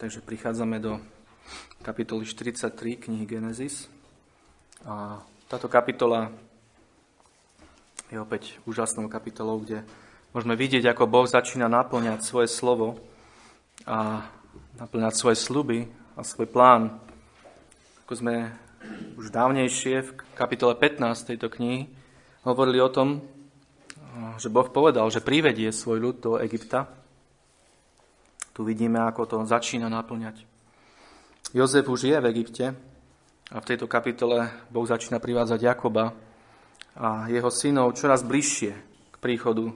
Takže prichádzame do kapitoly 43 knihy Genesis. A táto kapitola je opäť úžasnou kapitolou, kde môžeme vidieť, ako Boh začína naplňať svoje slovo a naplňať svoje sluby a svoj plán. Ako sme už dávnejšie v kapitole 15 tejto knihy hovorili o tom, že Boh povedal, že privedie svoj ľud do Egypta tu vidíme, ako to začína naplňať. Jozef už je v Egypte a v tejto kapitole Boh začína privádzať Jakoba a jeho synov čoraz bližšie k príchodu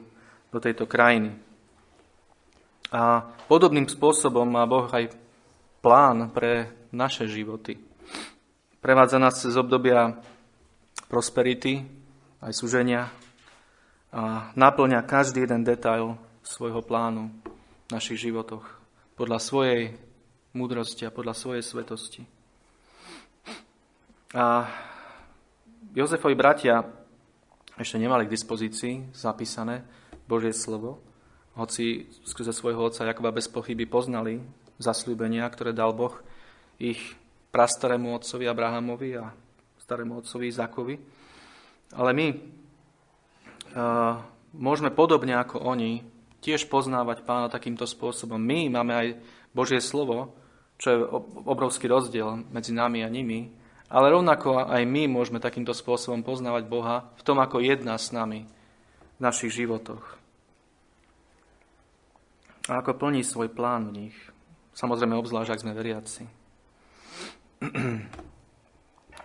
do tejto krajiny. A podobným spôsobom má Boh aj plán pre naše životy. Prevádza nás cez obdobia prosperity, aj súženia a naplňa každý jeden detail svojho plánu v našich životoch podľa svojej múdrosti a podľa svojej svetosti. A Jozefovi bratia ešte nemali k dispozícii zapísané Božie slovo, hoci skrze svojho otca Jakoba bez pochyby poznali zasľúbenia, ktoré dal Boh ich prastarému otcovi Abrahamovi a starému otcovi Izakovi. Ale my uh, môžeme podobne ako oni tiež poznávať pána takýmto spôsobom. My máme aj Božie slovo, čo je obrovský rozdiel medzi nami a nimi, ale rovnako aj my môžeme takýmto spôsobom poznávať Boha v tom, ako jedná s nami v našich životoch. A ako plní svoj plán v nich. Samozrejme, obzvlášť, ak sme veriaci.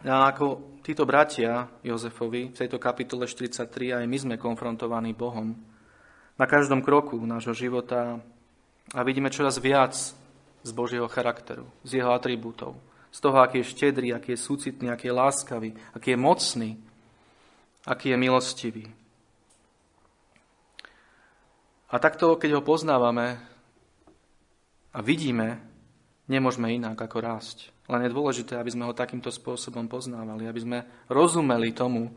A ako títo bratia Jozefovi v tejto kapitole 43 aj my sme konfrontovaní Bohom, na každom kroku nášho života a vidíme čoraz viac z Božieho charakteru, z jeho atribútov, z toho, aký je štedrý, aký je súcitný, aký je láskavý, aký je mocný, aký je milostivý. A takto, keď ho poznávame a vidíme, nemôžeme inak ako rásť. Len je dôležité, aby sme ho takýmto spôsobom poznávali, aby sme rozumeli tomu,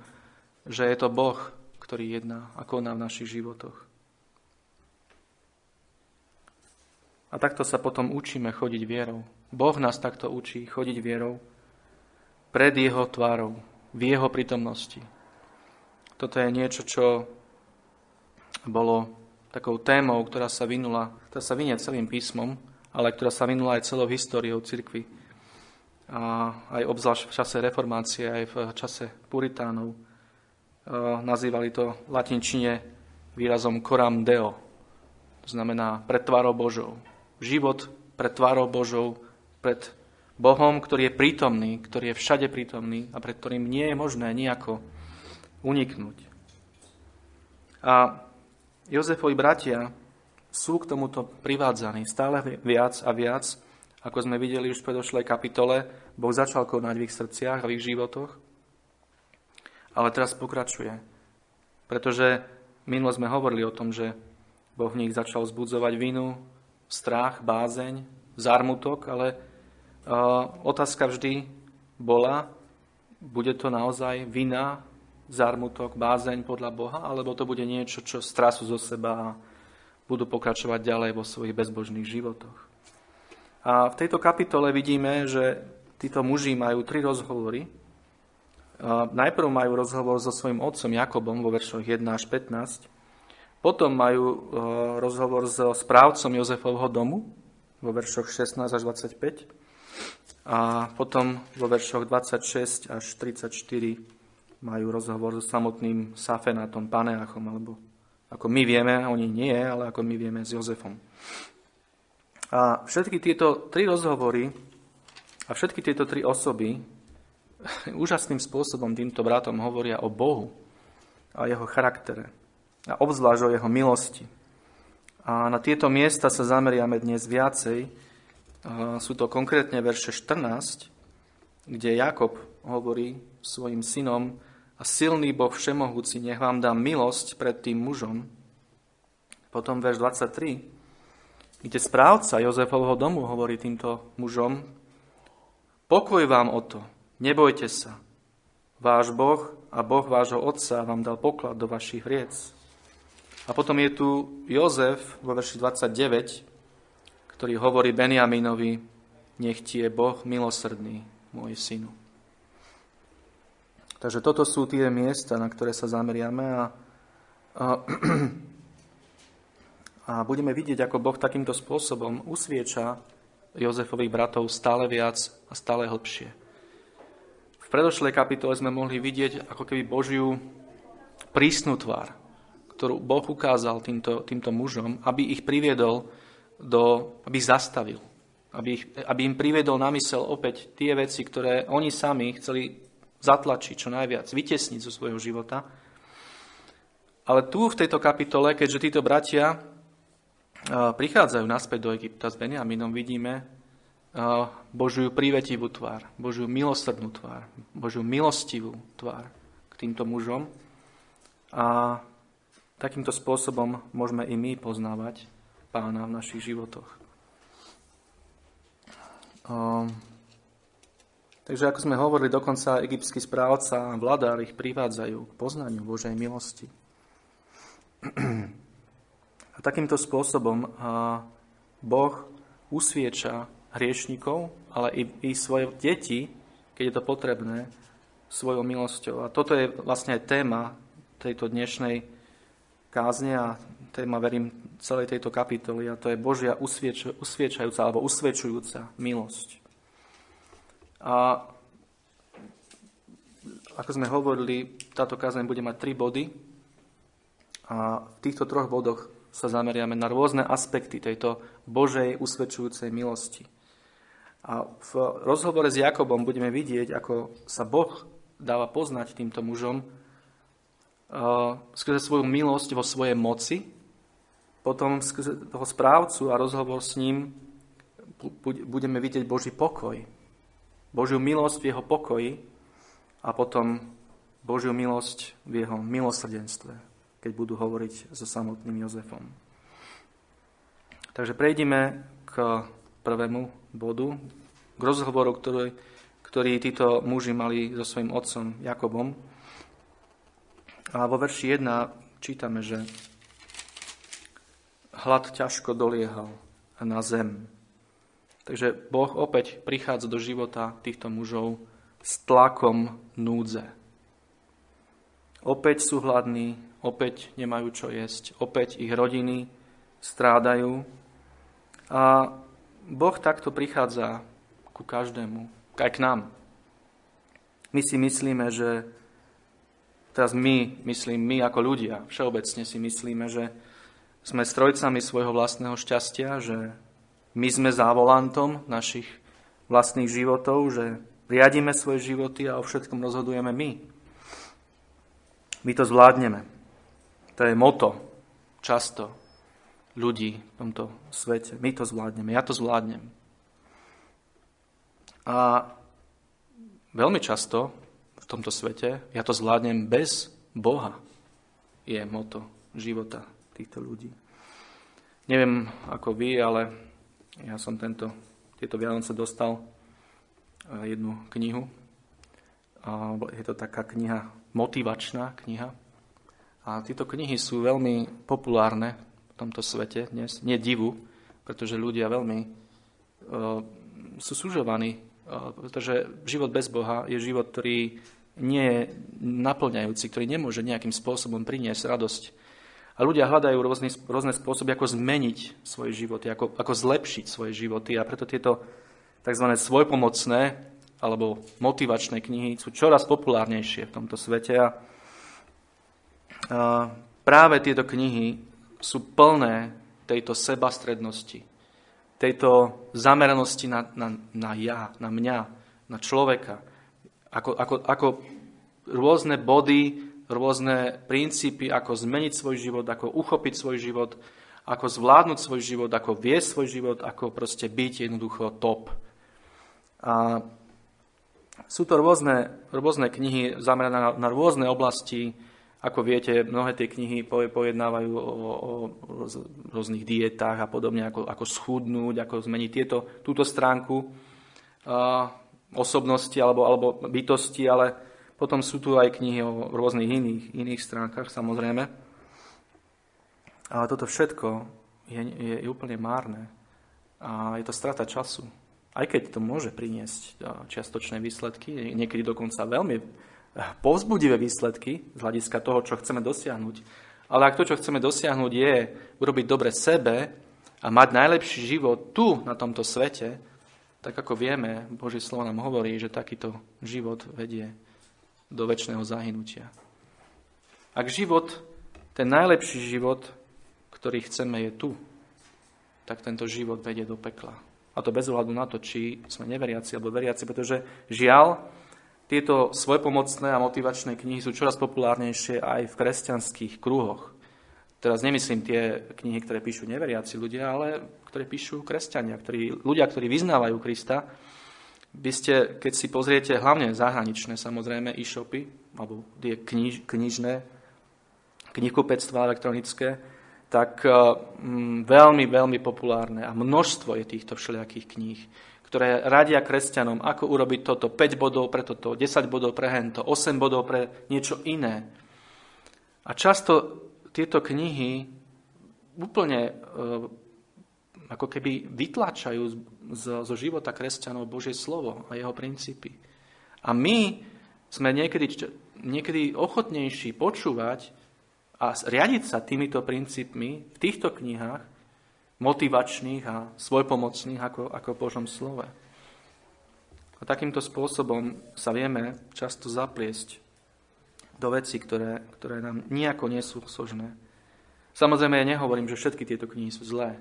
že je to Boh, ktorý jedná a koná v našich životoch. A takto sa potom učíme chodiť vierou. Boh nás takto učí chodiť vierou pred jeho tvárou, v jeho prítomnosti. Toto je niečo, čo bolo takou témou, ktorá sa vynula, ktorá sa vynie celým písmom, ale ktorá sa vynula aj celou históriou cirkvy. A aj obzvlášť v čase reformácie, aj v čase puritánov. Nazývali to v latinčine výrazom coram deo, to znamená pred tvárou Božou život pred tvárou Božou, pred Bohom, ktorý je prítomný, ktorý je všade prítomný a pred ktorým nie je možné nejako uniknúť. A Jozefovi bratia sú k tomuto privádzaní stále viac a viac, ako sme videli už v predošlej kapitole, Boh začal konať v ich srdciach a v ich životoch, ale teraz pokračuje. Pretože minulo sme hovorili o tom, že Boh v nich začal zbudzovať vinu, strach, bázeň, zármutok, ale otázka vždy bola, bude to naozaj vina, zármutok, bázeň podľa Boha, alebo to bude niečo, čo strasu zo seba a budú pokračovať ďalej vo svojich bezbožných životoch. A v tejto kapitole vidíme, že títo muži majú tri rozhovory. Najprv majú rozhovor so svojím otcom Jakobom vo veršoch 1 až 15. Potom majú e, rozhovor so správcom Jozefovho domu vo veršoch 16 až 25 a potom vo veršoch 26 až 34 majú rozhovor so samotným Safenátom, Paneachom, alebo ako my vieme, oni nie, ale ako my vieme s Jozefom. A všetky tieto tri rozhovory a všetky tieto tri osoby úžasným spôsobom týmto bratom hovoria o Bohu a jeho charaktere a obzvlášť o jeho milosti. A na tieto miesta sa zameriame dnes viacej. Sú to konkrétne verše 14, kde Jakob hovorí svojim synom a silný Boh všemohúci, nech vám dá milosť pred tým mužom. Potom verš 23, kde správca Jozefovho domu hovorí týmto mužom, pokoj vám o to, nebojte sa, váš Boh a Boh vášho otca vám dal poklad do vašich riec. A potom je tu Jozef vo verši 29, ktorý hovorí Benjaminovi, nech ti je Boh milosrdný, môj synu. Takže toto sú tie miesta, na ktoré sa zameriame a, a, a budeme vidieť, ako Boh takýmto spôsobom usvieča Jozefových bratov stále viac a stále hlbšie. V predošlej kapitole sme mohli vidieť ako keby Božiu prísnu tvár, ktorú Boh ukázal týmto, týmto mužom, aby ich priviedol do, aby ich zastavil. Aby, ich, aby im privedol na mysel opäť tie veci, ktoré oni sami chceli zatlačiť čo najviac, vytesniť zo svojho života. Ale tu v tejto kapitole, keďže títo bratia prichádzajú naspäť do Egypta s Benjaminom, vidíme Božiu prívetivú tvár, Božiu milosrdnú tvár, Božiu milostivú tvár k týmto mužom. A takýmto spôsobom môžeme i my poznávať pána v našich životoch. Um, takže ako sme hovorili, dokonca egyptský správca a vladár ich privádzajú k poznaniu Božej milosti. A takýmto spôsobom Boh usvieča hriešnikov, ale i, i svoje deti, keď je to potrebné, svojou milosťou. A toto je vlastne aj téma tejto dnešnej kázne a téma, verím, celej tejto kapitoly a to je Božia usvieč, usviečajúca alebo usviečujúca milosť. A ako sme hovorili, táto kázeň bude mať tri body a v týchto troch bodoch sa zameriame na rôzne aspekty tejto Božej usvedčujúcej milosti. A v rozhovore s Jakobom budeme vidieť, ako sa Boh dáva poznať týmto mužom skrze svoju milosť vo svojej moci potom skrze toho správcu a rozhovor s ním budeme vidieť Boží pokoj. Božiu milosť v jeho pokoji a potom Božiu milosť v jeho milosrdenstve, keď budú hovoriť so samotným Jozefom. Takže prejdime k prvému bodu, k rozhovoru, ktorý, ktorý títo muži mali so svojím otcom Jakobom. A vo verši 1 čítame, že hlad ťažko doliehal na zem. Takže Boh opäť prichádza do života týchto mužov s tlakom núdze. Opäť sú hladní, opäť nemajú čo jesť, opäť ich rodiny strádajú. A Boh takto prichádza ku každému, aj k nám. My si myslíme, že teraz my, myslím my ako ľudia, všeobecne si myslíme, že sme strojcami svojho vlastného šťastia, že my sme závolantom našich vlastných životov, že riadíme svoje životy a o všetkom rozhodujeme my. My to zvládneme. To je moto často ľudí v tomto svete. My to zvládneme, ja to zvládnem. A veľmi často v tomto svete ja to zvládnem bez Boha. Je moto života týchto ľudí. Neviem ako vy, ale ja som tento, tieto Vianoce dostal eh, jednu knihu. Je to taká kniha, motivačná kniha. A tieto knihy sú veľmi populárne v tomto svete dnes. Nie divu, pretože ľudia veľmi uh, sú sužovaní, uh, pretože život bez Boha je život, ktorý nie je naplňajúci, ktorý nemôže nejakým spôsobom priniesť radosť a ľudia hľadajú rôzne, rôzne spôsoby, ako zmeniť svoje životy, ako, ako zlepšiť svoje životy. A preto tieto tzv. svojpomocné alebo motivačné knihy sú čoraz populárnejšie v tomto svete. A, práve tieto knihy sú plné tejto sebastrednosti, tejto zameranosti na, na, na ja, na mňa, na človeka. Ako, ako, ako rôzne body rôzne princípy, ako zmeniť svoj život, ako uchopiť svoj život, ako zvládnuť svoj život, ako viesť svoj život, ako proste byť jednoducho top. A sú to rôzne, rôzne knihy zamerané na, na rôzne oblasti. Ako viete, mnohé tie knihy pojednávajú o, o rôznych dietách a podobne, ako, ako schudnúť, ako zmeniť tieto, túto stránku uh, osobnosti alebo, alebo bytosti, ale potom sú tu aj knihy o rôznych iných, iných stránkach, samozrejme. Ale toto všetko je, je, je úplne márne, A je to strata času. Aj keď to môže priniesť čiastočné výsledky, niekedy dokonca veľmi povzbudivé výsledky z hľadiska toho, čo chceme dosiahnuť. Ale ak to, čo chceme dosiahnuť, je urobiť dobre sebe a mať najlepší život tu, na tomto svete, tak ako vieme, Božie slovo nám hovorí, že takýto život vedie do väčšného zahynutia. Ak život, ten najlepší život, ktorý chceme, je tu, tak tento život vedie do pekla. A to bez ohľadu na to, či sme neveriaci alebo veriaci, pretože žiaľ, tieto svojpomocné a motivačné knihy sú čoraz populárnejšie aj v kresťanských kruhoch. Teraz nemyslím tie knihy, ktoré píšu neveriaci ľudia, ale ktoré píšu kresťania, ktorí, ľudia, ktorí vyznávajú Krista. Vy ste, keď si pozriete hlavne zahraničné, samozrejme, e-shopy, alebo tie kniž, knižné, knihkupectvá elektronické, tak mm, veľmi, veľmi populárne a množstvo je týchto všelijakých kníh, ktoré radia kresťanom, ako urobiť toto, 5 bodov pre toto, 10 bodov pre hento, 8 bodov pre niečo iné. A často tieto knihy úplne e, ako keby vytlačajú zo, zo života kresťanov Božie slovo a jeho princípy. A my sme niekedy, niekedy ochotnejší počúvať a riadiť sa týmito princípmi v týchto knihách, motivačných a svojpomocných ako, ako v Božom slove. A takýmto spôsobom sa vieme často zapliesť do veci, ktoré, ktoré nám nejako nie sú sožné. Samozrejme, ja nehovorím, že všetky tieto knihy sú zlé.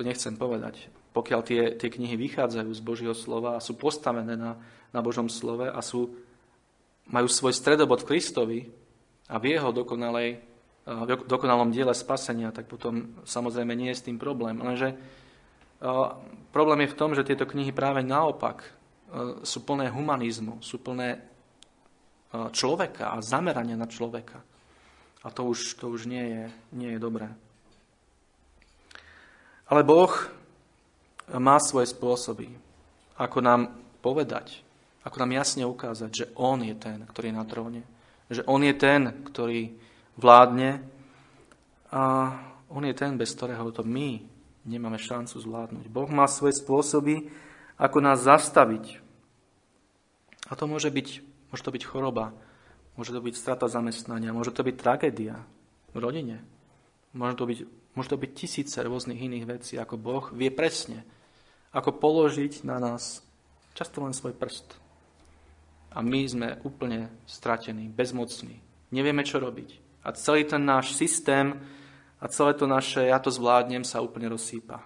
To nechcem povedať. Pokiaľ tie, tie knihy vychádzajú z Božieho slova a sú postavené na, na Božom slove a sú, majú svoj stredobod Kristovi a v jeho dokonalej v dokonalom diele spasenia, tak potom samozrejme nie je s tým problém. Lenže problém je v tom, že tieto knihy práve naopak sú plné humanizmu, sú plné človeka a zamerania na človeka. A to už, to už nie, je, nie je dobré. Ale Boh má svoje spôsoby, ako nám povedať, ako nám jasne ukázať, že On je ten, ktorý je na tróne. Že On je ten, ktorý vládne a on je ten, bez ktorého to my nemáme šancu zvládnuť. Boh má svoje spôsoby, ako nás zastaviť. A to môže byť, môže to byť choroba, môže to byť strata zamestnania, môže to byť tragédia v rodine. Môže to byť, môže to byť tisíce rôznych iných vecí, ako Boh vie presne, ako položiť na nás často len svoj prst. A my sme úplne stratení, bezmocní. Nevieme, čo robiť. A celý ten náš systém a celé to naše ja to zvládnem sa úplne rozsýpa.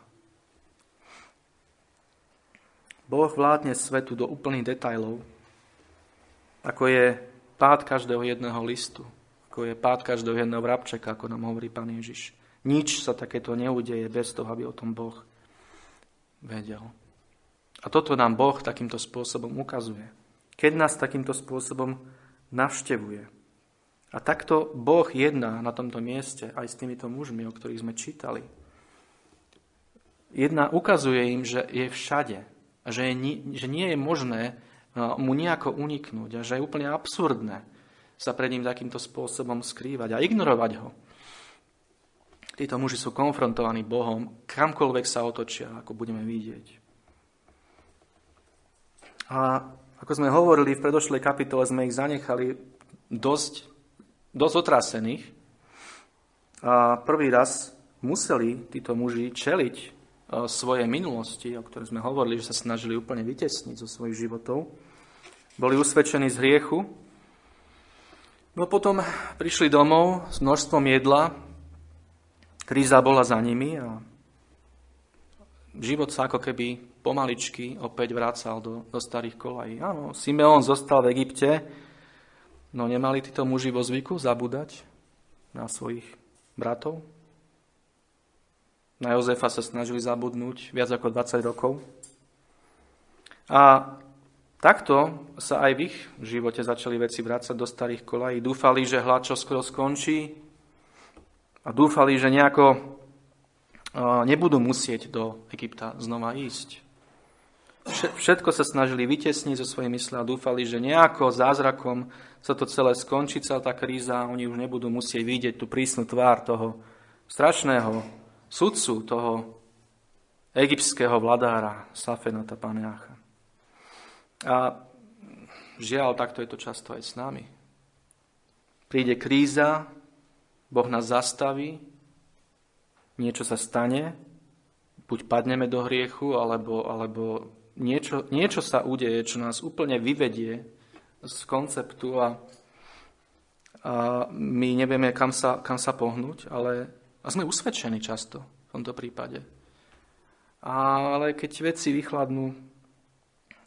Boh vládne svetu do úplných detajlov, ako je pád každého jedného listu, ako je pád každého jedného vrabčeka, ako nám hovorí Pán Ježiš. Nič sa takéto neudeje bez toho, aby o tom Boh vedel. A toto nám Boh takýmto spôsobom ukazuje. Keď nás takýmto spôsobom navštevuje. A takto Boh jedná na tomto mieste aj s týmito mužmi, o ktorých sme čítali. Jedna ukazuje im, že je všade že, je, že nie je možné mu nejako uniknúť a že je úplne absurdné sa pred ním takýmto spôsobom skrývať a ignorovať ho. Títo muži sú konfrontovaní Bohom, kamkoľvek sa otočia, ako budeme vidieť. A ako sme hovorili v predošlej kapitole, sme ich zanechali dosť dosť otrasených. A prvý raz museli títo muži čeliť svoje minulosti, o ktorej sme hovorili, že sa snažili úplne vytesniť zo svojich životov. Boli usvedčení z hriechu. No potom prišli domov s množstvom jedla, kríza bola za nimi a život sa ako keby pomaličky opäť vracal do, do starých kolají. Áno, Simeon zostal v Egypte, No nemali títo muži vo zvyku zabúdať na svojich bratov? Na Jozefa sa snažili zabudnúť viac ako 20 rokov. A takto sa aj v ich živote začali veci vrácať do starých kolají. Dúfali, že hlad čo skoro skončí a dúfali, že nejako nebudú musieť do Egypta znova ísť. Všetko sa snažili vytesniť zo svojej mysle a dúfali, že nejako zázrakom sa to celé skončí, celá tá kríza, oni už nebudú musieť vidieť tú prísnu tvár toho strašného sudcu, toho egyptského vladára Safenata Paneacha. A žiaľ, takto je to často aj s nami. Príde kríza, Boh nás zastaví, niečo sa stane, buď padneme do hriechu, alebo, alebo niečo, niečo sa udeje, čo nás úplne vyvedie z konceptu a, a my nevieme, kam sa, kam sa pohnúť, ale a sme usvedčení často v tomto prípade. Ale keď veci vychladnú,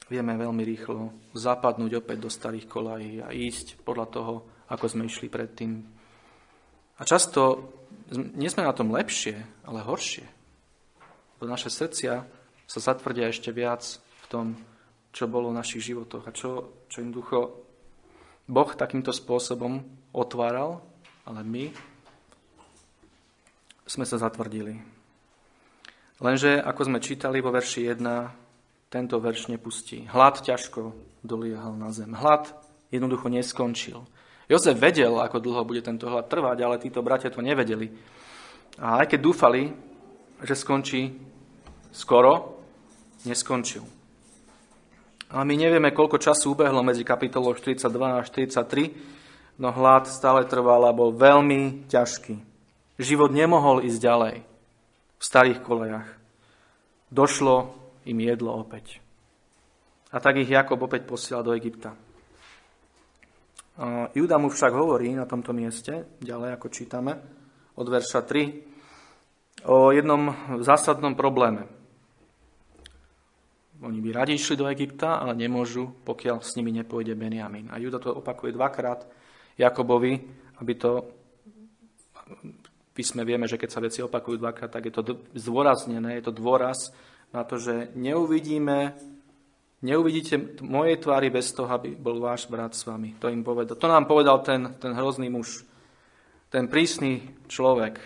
vieme veľmi rýchlo zapadnúť opäť do starých kolají a ísť podľa toho, ako sme išli predtým. A často nie sme na tom lepšie, ale horšie. Lebo naše srdcia sa zatvrdia ešte viac v tom, čo bolo v našich životoch a čo, čo im ducho Boh takýmto spôsobom otváral, ale my sme sa zatvrdili. Lenže, ako sme čítali vo verši 1, tento verš nepustí. Hlad ťažko doliehal na zem. Hlad jednoducho neskončil. Jozef vedel, ako dlho bude tento hlad trvať, ale títo bratia to nevedeli. A aj keď dúfali, že skončí skoro, neskončil. A my nevieme, koľko času ubehlo medzi kapitolou 42 a 43, no hlad stále trval a bol veľmi ťažký. Život nemohol ísť ďalej v starých kolejach. Došlo im jedlo opäť. A tak ich Jakob opäť posielal do Egypta. Juda mu však hovorí na tomto mieste, ďalej ako čítame, od verša 3, o jednom zásadnom probléme. Oni by radi išli do Egypta, ale nemôžu, pokiaľ s nimi nepôjde Benjamin. A Juda to opakuje dvakrát Jakobovi, aby to... Písme vieme, že keď sa veci opakujú dvakrát, tak je to zdôraznené, je to dôraz na to, že neuvidíme Neuvidíte mojej tvári bez toho, aby bol váš brat s vami. To im povedal. To nám povedal ten, ten hrozný muž, ten prísny človek.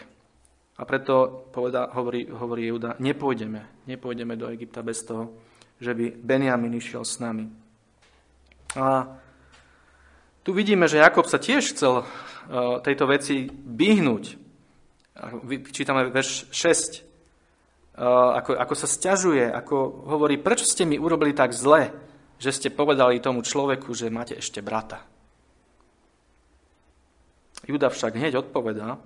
A preto povedal, hovorí, hovorí Juda, nepôjdeme, nepôjdeme do Egypta bez toho, že by Benjamin išiel s nami. A tu vidíme, že Jakob sa tiež chcel uh, tejto veci vyhnúť. Čítame verš 6. Eh, ako, ako sa stiažuje, ako hovorí, prečo ste mi urobili tak zle, že ste povedali tomu človeku, že máte ešte brata. Juda však hneď odpovedá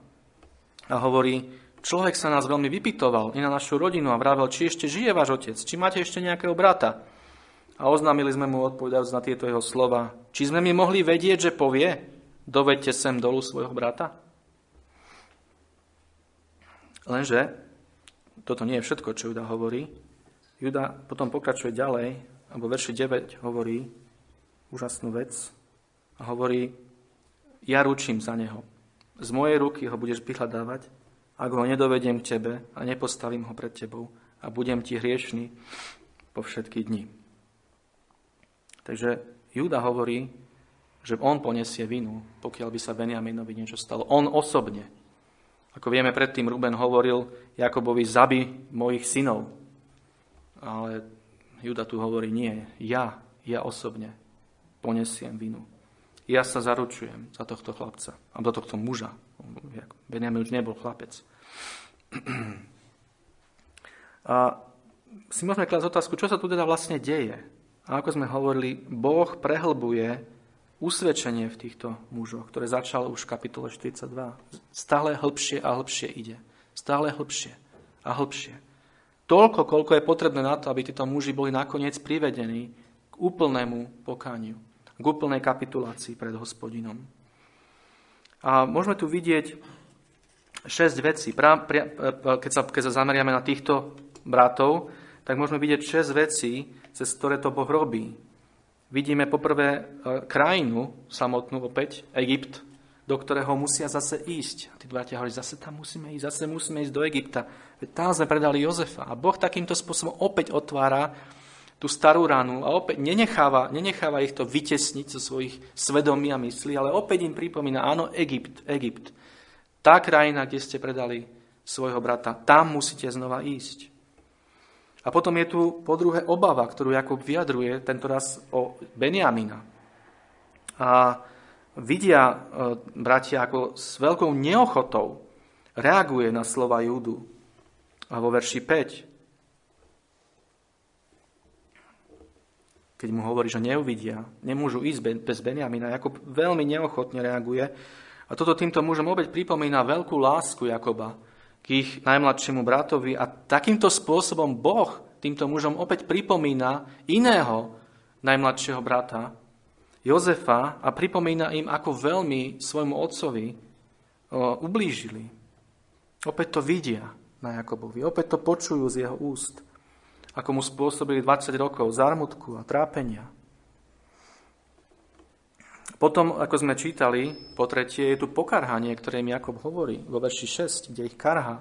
a hovorí, človek sa nás veľmi vypitoval i na našu rodinu a vravel, či ešte žije váš otec, či máte ešte nejakého brata. A oznámili sme mu odpovedať na tieto jeho slova, či sme mi mohli vedieť, že povie, dovedte sem dolu svojho brata. Lenže toto nie je všetko, čo Juda hovorí. Juda potom pokračuje ďalej, alebo verši 9 hovorí úžasnú vec a hovorí, ja ručím za neho. Z mojej ruky ho budeš vyhľadávať, ak ho nedovediem k tebe a nepostavím ho pred tebou a budem ti hriešný po všetky dni. Takže Juda hovorí, že on poniesie vinu, pokiaľ by sa Benjaminovi niečo stalo. On osobne. Ako vieme, predtým Ruben hovoril Jakobovi, zabi mojich synov. Ale Juda tu hovorí, nie, ja, ja osobne ponesiem vinu. Ja sa zaručujem za tohto chlapca, a do tohto muža. Benjamin už nebol chlapec. A si môžeme klásť otázku, čo sa tu teda vlastne deje. A ako sme hovorili, Boh prehlbuje usvedčenie v týchto mužoch, ktoré začalo už v kapitole 42. Stále hlbšie a hlbšie ide. Stále hlbšie a hlbšie. Toľko, koľko je potrebné na to, aby títo muži boli nakoniec privedení k úplnému pokániu, k úplnej kapitulácii pred hospodinom. A môžeme tu vidieť šesť vecí. Keď sa, keď sa zameriame na týchto bratov, tak môžeme vidieť šesť vecí, cez ktoré to Boh robí Vidíme poprvé e, krajinu samotnú opäť, Egypt, do ktorého musia zase ísť. A tí bratia hovorí, zase tam musíme ísť, zase musíme ísť do Egypta. Veď tam sme predali Jozefa. A Boh takýmto spôsobom opäť otvára tú starú ranu a opäť nenecháva, nenecháva ich to vytesniť zo svojich svedomí a myslí, ale opäť im pripomína, áno, Egypt, Egypt. Tá krajina, kde ste predali svojho brata, tam musíte znova ísť. A potom je tu po druhé obava, ktorú Jakub vyjadruje tentoraz o Beniamina. A vidia e, bratia, ako s veľkou neochotou reaguje na slova Júdu. A vo verši 5, keď mu hovorí, že neuvidia, nemôžu ísť bez Beniamina, Jakub veľmi neochotne reaguje. A toto týmto mužom opäť pripomína veľkú lásku Jakoba k ich najmladšiemu bratovi a takýmto spôsobom Boh týmto mužom opäť pripomína iného najmladšieho brata, Jozefa a pripomína im, ako veľmi svojmu otcovi ublížili. Opäť to vidia na Jakobovi, opäť to počujú z jeho úst ako mu spôsobili 20 rokov zármutku a trápenia. Potom, ako sme čítali, po tretie je tu pokarhanie, ktoré im Jakob hovorí vo verši 6, kde ich karha.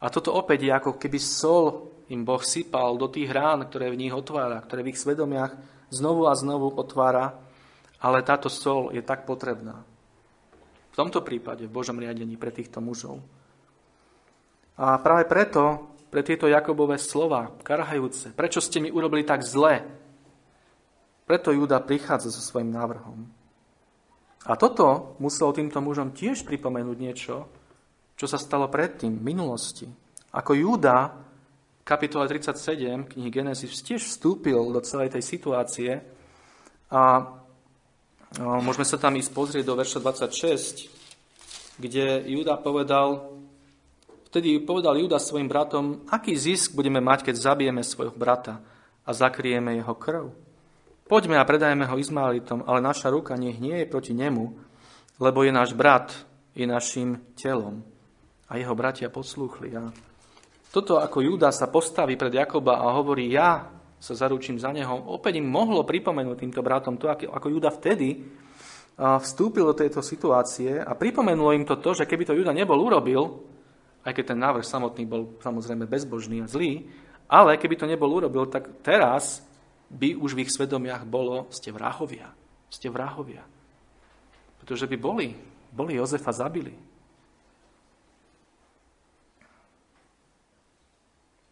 A toto opäť je ako keby sol im Boh sypal do tých rán, ktoré v nich otvára, ktoré v ich svedomiach znovu a znovu otvára, ale táto sol je tak potrebná. V tomto prípade, v Božom riadení pre týchto mužov. A práve preto pre tieto Jakobové slova, karhajúce. Prečo ste mi urobili tak zle? Preto Júda prichádza so svojím návrhom. A toto muselo týmto mužom tiež pripomenúť niečo, čo sa stalo predtým, v minulosti. Ako Júda v kapitole 37 knihy Genesis tiež vstúpil do celej tej situácie a môžeme sa tam ísť pozrieť do verša 26, kde Júda povedal, Vtedy povedal Juda svojim bratom, aký zisk budeme mať, keď zabijeme svojho brata a zakrieme jeho krv. Poďme a predajme ho Izmaelitom, ale naša ruka nech nie je proti nemu, lebo je náš brat, je našim telom. A jeho bratia poslúchli. A toto, ako Júda sa postaví pred Jakoba a hovorí, ja sa zaručím za neho, opäť im mohlo pripomenúť týmto bratom to, ako Júda vtedy vstúpil do tejto situácie a pripomenulo im to to, že keby to Júda nebol urobil, aj keď ten návrh samotný bol samozrejme bezbožný a zlý, ale keby to nebol urobil, tak teraz by už v ich svedomiach bolo, ste vrahovia, ste vrahovia. Pretože by boli, boli Jozefa zabili.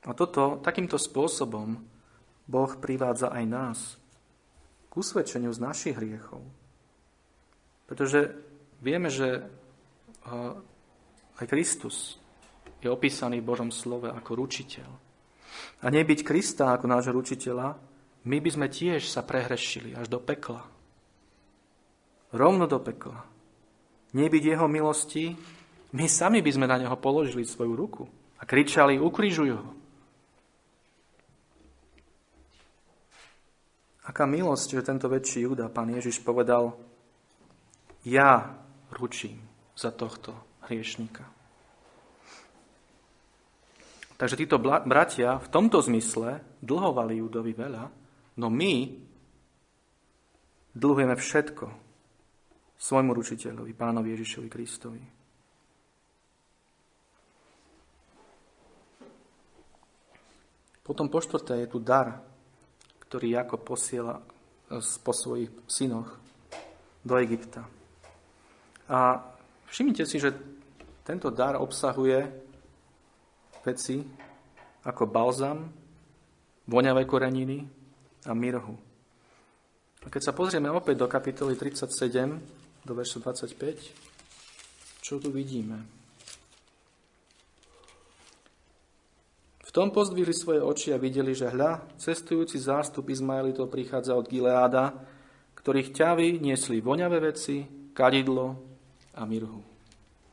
A toto, takýmto spôsobom Boh privádza aj nás k usvedčeniu z našich hriechov. Pretože vieme, že aj Kristus je opísaný v Božom slove ako ručiteľ. A nebyť Krista ako nášho ručiteľa, my by sme tiež sa prehrešili až do pekla. Rovno do pekla. Nebyť jeho milosti, my sami by sme na neho položili svoju ruku a kričali, ukrižuj ho. Aká milosť, že tento väčší Júda, pán Ježiš povedal, ja ručím za tohto hriešnika. Takže títo bratia v tomto zmysle dlhovali Judovi veľa, no my dlhujeme všetko svojmu ručiteľovi, pánovi Ježišovi Kristovi. Potom po štvrté je tu dar, ktorý Jakob posiela eh, po svojich synoch do Egypta. A všimnite si, že tento dar obsahuje veci ako balzam, voňavé koreniny a mirhu. A keď sa pozrieme opäť do kapitoly 37, do veršu 25, čo tu vidíme? V tom pozdvihli svoje oči a videli, že hľa, cestujúci zástup Izmaelitov prichádza od Gileáda, ktorých ťavy niesli voňavé veci, kadidlo a mirhu.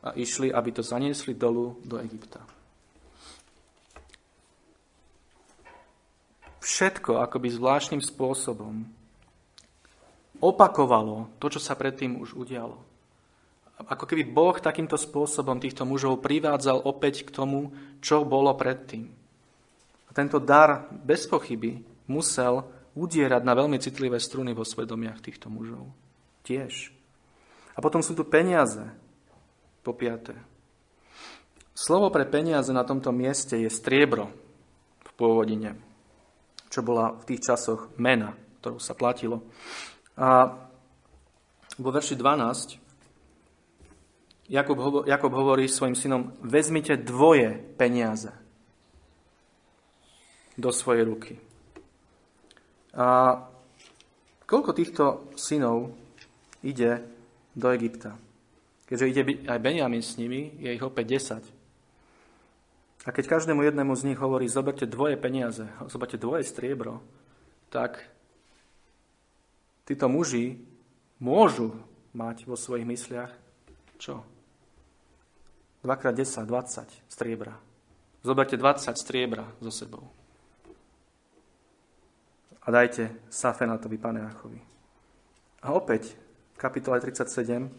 A išli, aby to zaniesli dolu do Egypta. Všetko akoby zvláštnym spôsobom opakovalo to, čo sa predtým už udialo. Ako keby Boh takýmto spôsobom týchto mužov privádzal opäť k tomu, čo bolo predtým. A tento dar bez pochyby musel udierať na veľmi citlivé struny vo svedomiach týchto mužov. Tiež. A potom sú tu peniaze, po piaté. Slovo pre peniaze na tomto mieste je striebro v pôvodine čo bola v tých časoch mena, ktorú sa platilo. A vo verši 12 Jakob, hovor, Jakob hovorí svojim synom, vezmite dvoje peniaze do svojej ruky. A koľko týchto synov ide do Egypta? Keďže ide aj Benjamin s nimi, je ich opäť 10. A keď každému jednému z nich hovorí, zoberte dvoje peniaze, zoberte dvoje striebro, tak títo muži môžu mať vo svojich mysliach čo? 2x10, 20 striebra. Zoberte 20 striebra so sebou. A dajte Safenatovi Paneachovi. A opäť v kapitole 37,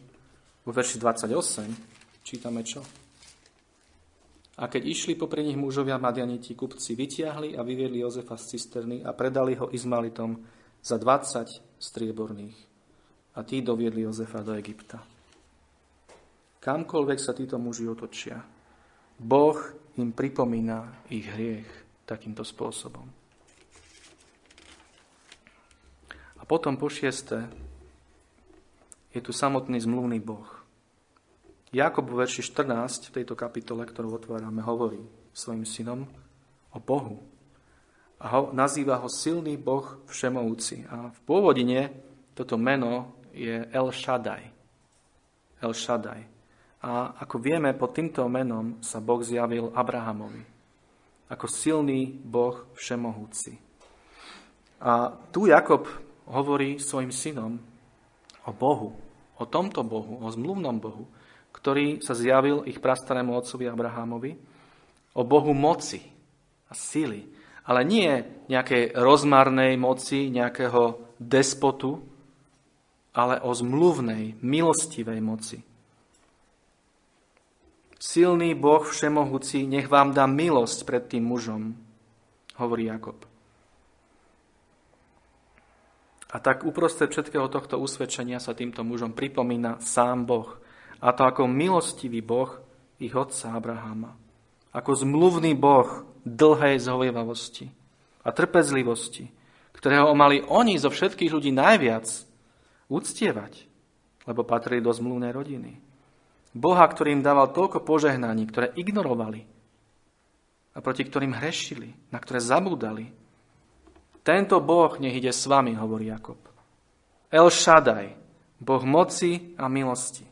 vo verši 28, čítame čo? A keď išli popri nich mužovia Madianiti, kupci vytiahli a vyviedli Jozefa z cisterny a predali ho Izmalitom za 20 strieborných. A tí doviedli Jozefa do Egypta. Kamkoľvek sa títo muži otočia, Boh im pripomína ich hriech takýmto spôsobom. A potom po šiesté je tu samotný zmluvný Boh. Jakob v verši 14 v tejto kapitole, ktorú otvárame, hovorí svojim synom o Bohu. A ho, nazýva ho silný Boh všemovúci. A v pôvodine toto meno je El Shaddai. El Shaddai. A ako vieme, pod týmto menom sa Boh zjavil Abrahamovi. Ako silný Boh všemohúci. A tu Jakob hovorí svojim synom o Bohu, o tomto Bohu, o zmluvnom Bohu, ktorý sa zjavil ich prastarému otcovi Abrahamovi, o Bohu moci a sily, ale nie nejakej rozmarnej moci, nejakého despotu, ale o zmluvnej, milostivej moci. Silný Boh všemohúci, nech vám dá milosť pred tým mužom, hovorí Jakob. A tak uprostred všetkého tohto usvedčenia sa týmto mužom pripomína sám Boh – a to ako milostivý Boh ich otca Abrahama. Ako zmluvný Boh dlhej zhovievavosti a trpezlivosti, ktorého mali oni zo všetkých ľudí najviac uctievať, lebo patrili do zmluvnej rodiny. Boha, ktorý im dával toľko požehnaní, ktoré ignorovali a proti ktorým hrešili, na ktoré zabúdali. Tento Boh nech ide s vami, hovorí Jakob. El Shaddai, Boh moci a milosti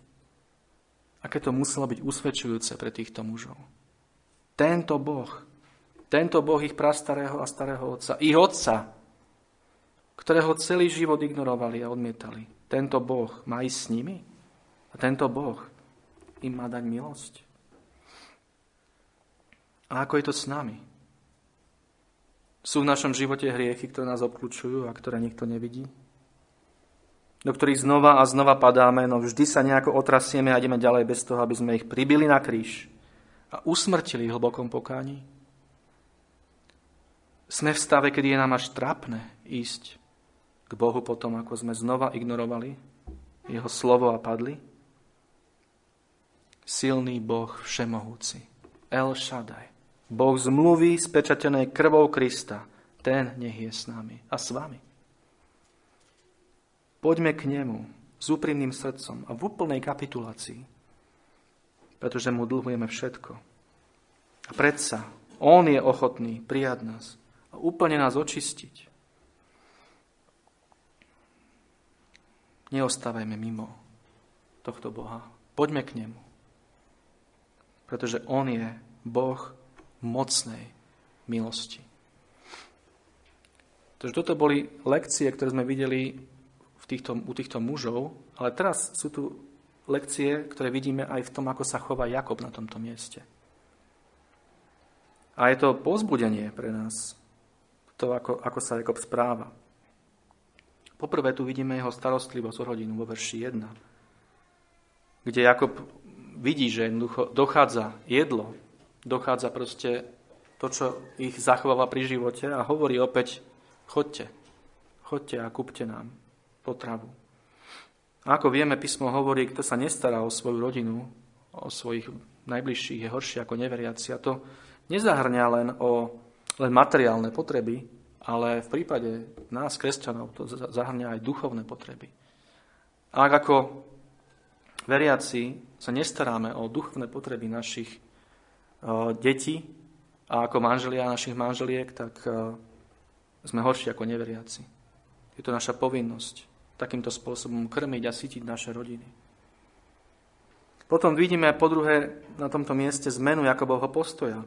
aké to muselo byť usvedčujúce pre týchto mužov. Tento Boh, tento Boh ich prastarého a starého otca, ich otca, ktorého celý život ignorovali a odmietali. Tento Boh má ísť s nimi a tento Boh im má dať milosť. A ako je to s nami? Sú v našom živote hriechy, ktoré nás obklúčujú a ktoré nikto nevidí? Do ktorých znova a znova padáme, no vždy sa nejako otrasieme a ideme ďalej bez toho, aby sme ich pribili na kríž a usmrtili hlbokom pokáni. Sme v stave, kedy je nám až trápne ísť k Bohu potom, ako sme znova ignorovali Jeho slovo a padli. Silný Boh všemohúci, El Shaddai, Boh zmluvy spečatenej krvou Krista, ten nech je s nami a s vami. Poďme k nemu s úprimným srdcom a v úplnej kapitulácii, pretože mu dlhujeme všetko. A predsa on je ochotný prijať nás a úplne nás očistiť. Neostávajme mimo tohto Boha. Poďme k nemu. Pretože on je Boh mocnej milosti. Takže toto boli lekcie, ktoré sme videli týchto, u týchto mužov, ale teraz sú tu lekcie, ktoré vidíme aj v tom, ako sa chová Jakob na tomto mieste. A je to pozbudenie pre nás, to, ako, ako sa Jakob správa. Poprvé tu vidíme jeho starostlivosť o rodinu vo verši 1, kde Jakob vidí, že dochádza jedlo, dochádza proste to, čo ich zachováva pri živote a hovorí opäť, chodte, chodte a kúpte nám potravu. A ako vieme, písmo hovorí, kto sa nestará o svoju rodinu, o svojich najbližších, je horšie ako neveriaci. A to nezahrňa len o len materiálne potreby, ale v prípade nás, kresťanov, to zahrňa aj duchovné potreby. A ak ako veriaci sa nestaráme o duchovné potreby našich detí a ako manželia našich manželiek, tak sme horší ako neveriaci. Je to naša povinnosť takýmto spôsobom krmiť a sytiť naše rodiny. Potom vidíme po druhé na tomto mieste zmenu Jakobovho postoja.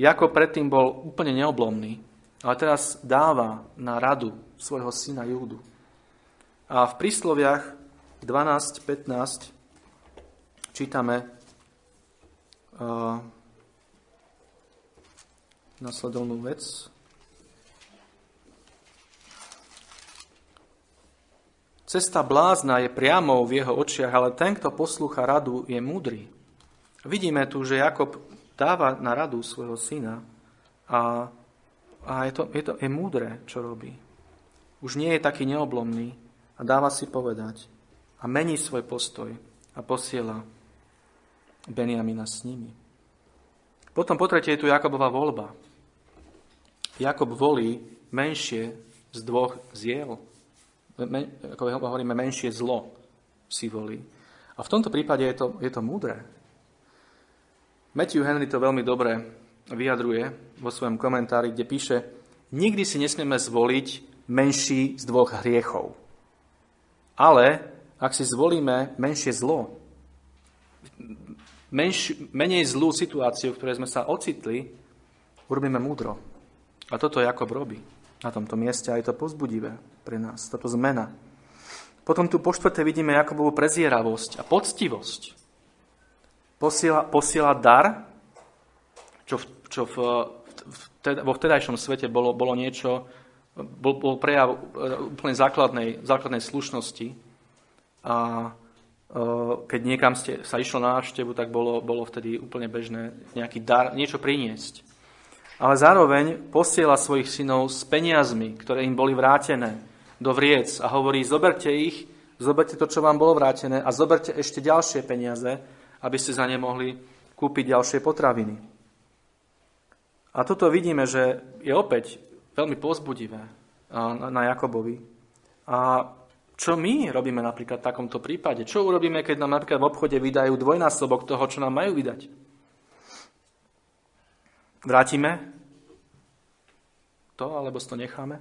Jakob predtým bol úplne neoblomný, ale teraz dáva na radu svojho syna Júdu. A v prísloviach 12.15 čítame uh, nasledovnú vec. Cesta blázna je priamou v jeho očiach, ale ten, kto poslúcha radu, je múdry. Vidíme tu, že Jakob dáva na radu svojho syna a, a je, to, je to je múdre, čo robí. Už nie je taký neoblomný a dáva si povedať a mení svoj postoj a posiela Beniamina s nimi. Potom po tretie je tu Jakobova voľba. Jakob volí menšie z dvoch ziel. Men, ako hovoríme, menšie zlo si volí. A v tomto prípade je to, je to múdre. Matthew Henry to veľmi dobre vyjadruje vo svojom komentári, kde píše, nikdy si nesmieme zvoliť menší z dvoch hriechov. Ale ak si zvolíme menšie zlo, menš, menej zlú situáciu, v ktorej sme sa ocitli, urobíme múdro. A toto Jakob robí na tomto mieste a je to pozbudivé pre nás, táto zmena. Potom tu po štvrté vidíme Jakobovú prezieravosť a poctivosť. Posiela, posiela dar, čo, v, čo v, v, teda, vo vtedajšom svete bolo, bolo niečo, bol, bol prejav e, úplne základnej, základnej slušnosti. A e, keď niekam ste, sa išlo na návštevu, tak bolo, bolo vtedy úplne bežné nejaký dar, niečo priniesť. Ale zároveň posiela svojich synov s peniazmi, ktoré im boli vrátené do vriec a hovorí, zoberte ich, zoberte to, čo vám bolo vrátené a zoberte ešte ďalšie peniaze, aby ste za ne mohli kúpiť ďalšie potraviny. A toto vidíme, že je opäť veľmi pozbudivé na Jakobovi. A čo my robíme napríklad v takomto prípade? Čo urobíme, keď nám napríklad v obchode vydajú dvojnásobok toho, čo nám majú vydať? Vrátime to, alebo si to necháme?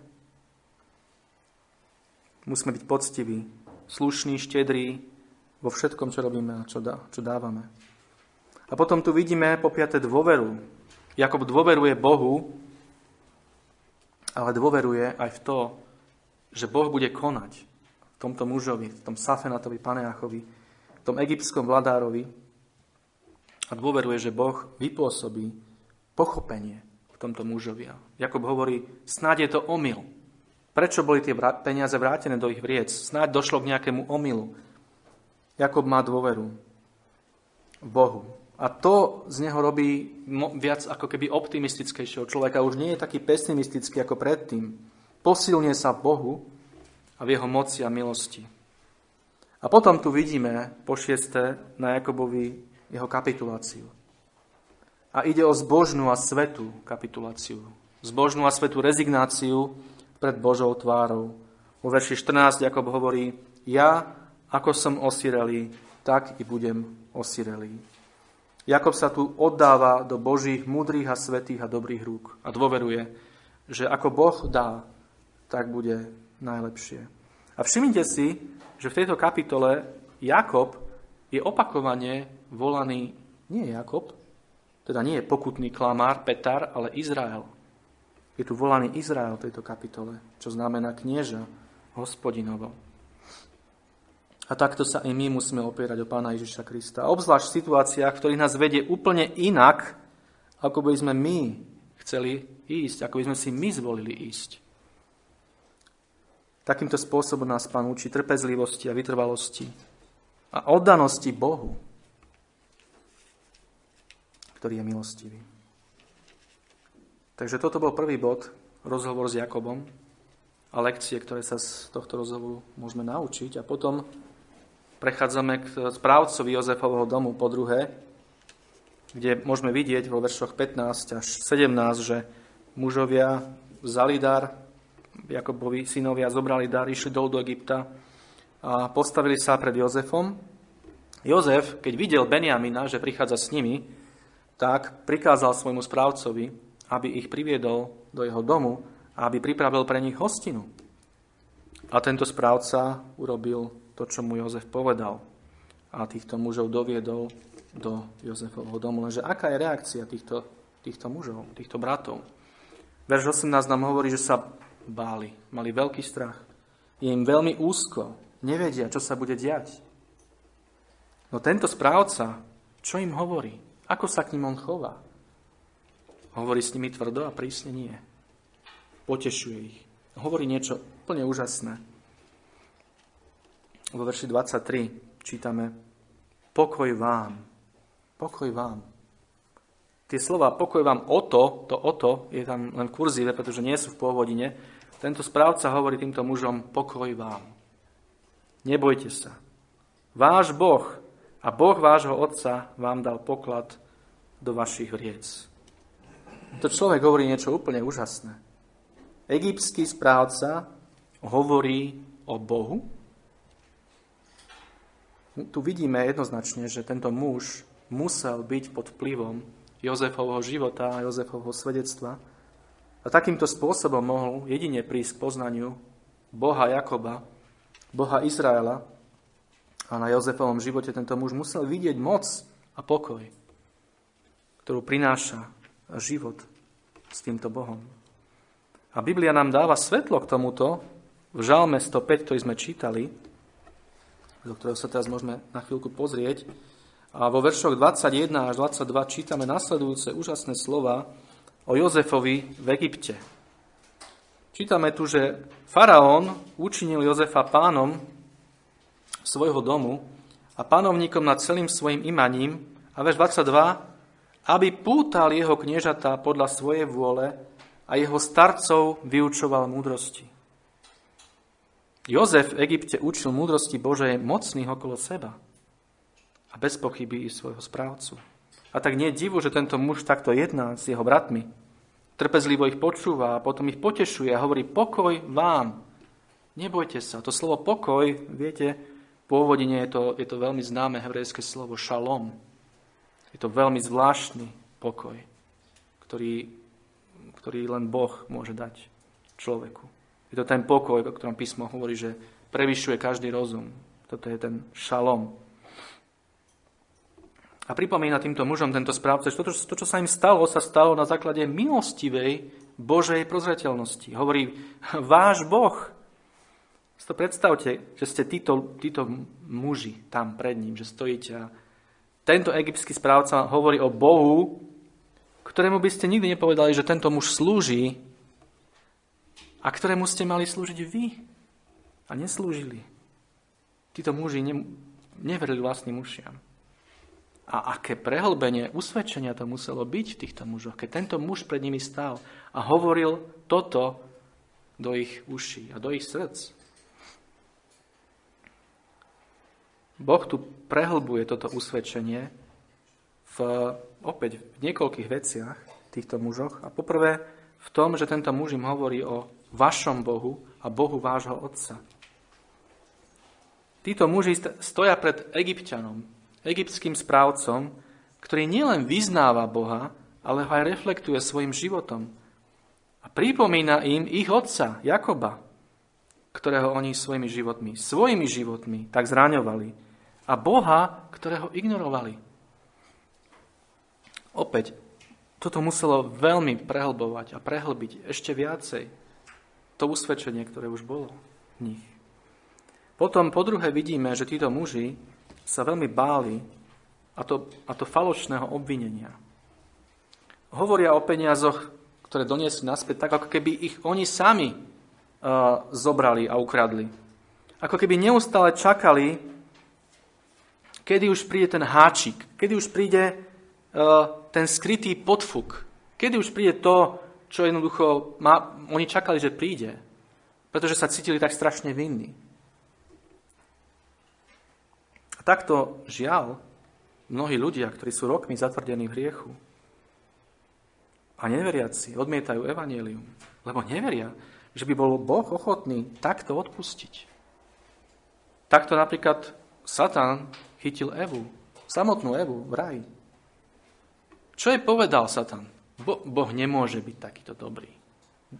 Musíme byť poctiví, slušní, štedrí vo všetkom, čo robíme a čo, dá, čo dávame. A potom tu vidíme po piaté dôveru. Jakob dôveruje Bohu, ale dôveruje aj v to, že Boh bude konať v tomto mužovi, v tom Safenatovi, Paneachovi, v tom egyptskom vladárovi a dôveruje, že Boh vypôsobí pochopenie v tomto mužovi. Jakob hovorí, snáď je to omyl. Prečo boli tie peniaze vrátené do ich vriec? Snáď došlo k nejakému omylu. Jakob má dôveru v Bohu. A to z neho robí viac ako keby optimistickejšieho človeka. Už nie je taký pesimistický ako predtým. Posilne sa v Bohu a v jeho moci a milosti. A potom tu vidíme po šiesté na Jakobovi jeho kapituláciu. A ide o zbožnú a svetú kapituláciu. Zbožnú a svetú rezignáciu pred Božou tvárou. Vo verši 14 Jakob hovorí, ja, ako som osirelý, tak i budem osirelý. Jakob sa tu oddáva do Božích múdrych a svetých a dobrých rúk a dôveruje, že ako Boh dá, tak bude najlepšie. A všimnite si, že v tejto kapitole Jakob je opakovane volaný nie Jakob, teda nie je pokutný klamár Petar, ale Izrael. Je tu volaný Izrael v tejto kapitole, čo znamená knieža hospodinovo. A takto sa i my musíme opierať o Pána Ježiša Krista. Obzvlášť v situáciách, ktorých nás vedie úplne inak, ako by sme my chceli ísť, ako by sme si my zvolili ísť. Takýmto spôsobom nás Pán učí trpezlivosti a vytrvalosti a oddanosti Bohu, ktorý je milostivý. Takže toto bol prvý bod, rozhovor s Jakobom a lekcie, ktoré sa z tohto rozhovoru môžeme naučiť. A potom prechádzame k správcovi Jozefovho domu po druhé, kde môžeme vidieť vo veršoch 15 až 17, že mužovia vzali dar, Jakobovi synovia zobrali dar, išli dolu do Egypta a postavili sa pred Jozefom. Jozef, keď videl Benjamina, že prichádza s nimi, tak prikázal svojmu správcovi, aby ich priviedol do jeho domu a aby pripravil pre nich hostinu. A tento správca urobil to, čo mu Jozef povedal a týchto mužov doviedol do Jozefovho domu. Lenže aká je reakcia týchto, týchto mužov, týchto bratov? Verš 18 nám hovorí, že sa báli, mali veľký strach. Je im veľmi úzko. Nevedia, čo sa bude diať. No tento správca, čo im hovorí? Ako sa k ním on chová? Hovorí s nimi tvrdo a prísne nie. Potešuje ich. Hovorí niečo úplne úžasné. Vo verši 23 čítame Pokoj vám. Pokoj vám. Tie slova pokoj vám o to, to o to je tam len v kurzíve, pretože nie sú v pôvodine. Tento správca hovorí týmto mužom pokoj vám. Nebojte sa. Váš Boh a Boh vášho Otca vám dal poklad do vašich vriec. To človek hovorí niečo úplne úžasné. Egyptský správca hovorí o Bohu. Tu vidíme jednoznačne, že tento muž musel byť pod vplyvom Jozefovho života a Jozefovho svedectva. A takýmto spôsobom mohol jedine prísť k poznaniu Boha Jakoba, Boha Izraela. A na Jozefovom živote tento muž musel vidieť moc a pokoj, ktorú prináša život s týmto Bohom. A Biblia nám dáva svetlo k tomuto v Žalme 105, ktorý sme čítali, do ktorého sa teraz môžeme na chvíľku pozrieť. A vo veršoch 21 až 22 čítame nasledujúce úžasné slova o Jozefovi v Egypte. Čítame tu, že faraón učinil Jozefa pánom svojho domu a pánovníkom nad celým svojim imaním a verš 22, aby pútal jeho kniežatá podľa svojej vôle a jeho starcov vyučoval múdrosti. Jozef v Egypte učil múdrosti Božej mocných okolo seba – a bez pochyby i svojho správcu. A tak nie je divu, že tento muž takto jedná s jeho bratmi. Trpezlivo ich počúva a potom ich potešuje a hovorí pokoj vám. Nebojte sa. To slovo pokoj, viete, pôvodine je to, je to veľmi známe hebrejské slovo šalom. Je to veľmi zvláštny pokoj, ktorý, ktorý len Boh môže dať človeku. Je to ten pokoj, o ktorom písmo hovorí, že prevyšuje každý rozum. Toto je ten šalom. A pripomína týmto mužom tento správca, že to, to, čo sa im stalo, sa stalo na základe milostivej Božej prozreteľnosti. Hovorí, váš Boh. Si to predstavte, že ste títo, títo muži tam pred ním, že stojíte a tento egyptský správca hovorí o Bohu, ktorému by ste nikdy nepovedali, že tento muž slúži a ktorému ste mali slúžiť vy a neslúžili. Títo muži ne, neverili vlastným ušiam. A aké prehlbenie usvedčenia to muselo byť v týchto mužoch, keď tento muž pred nimi stál a hovoril toto do ich uší a do ich srdc. Boh tu prehlbuje toto usvedčenie v, opäť v niekoľkých veciach týchto mužoch. A poprvé v tom, že tento muž im hovorí o vašom Bohu a Bohu vášho Otca. Títo muži stoja pred egyptianom, egyptským správcom, ktorý nielen vyznáva Boha, ale ho aj reflektuje svojim životom. A pripomína im ich otca, Jakoba, ktorého oni svojimi životmi, svojimi životmi tak zraňovali. A Boha, ktorého ignorovali. Opäť, toto muselo veľmi prehlbovať a prehlbiť ešte viacej to usvedčenie, ktoré už bolo v nich. Potom po druhé vidíme, že títo muži sa veľmi báli a to, a to falošného obvinenia. Hovoria o peniazoch, ktoré doniesli naspäť, tak ako keby ich oni sami uh, zobrali a ukradli. Ako keby neustále čakali, kedy už príde ten háčik, kedy už príde uh, ten skrytý podfuk, kedy už príde to, čo jednoducho má, oni čakali, že príde, pretože sa cítili tak strašne vinní. Takto žiaľ, mnohí ľudia, ktorí sú rokmi zatvrdení v hriechu a neveriaci, odmietajú evanelium, lebo neveria, že by bol Boh ochotný takto odpustiť. Takto napríklad Satan chytil Evu, samotnú Evu v raji. Čo je povedal Satan? Bo, boh nemôže byť takýto dobrý.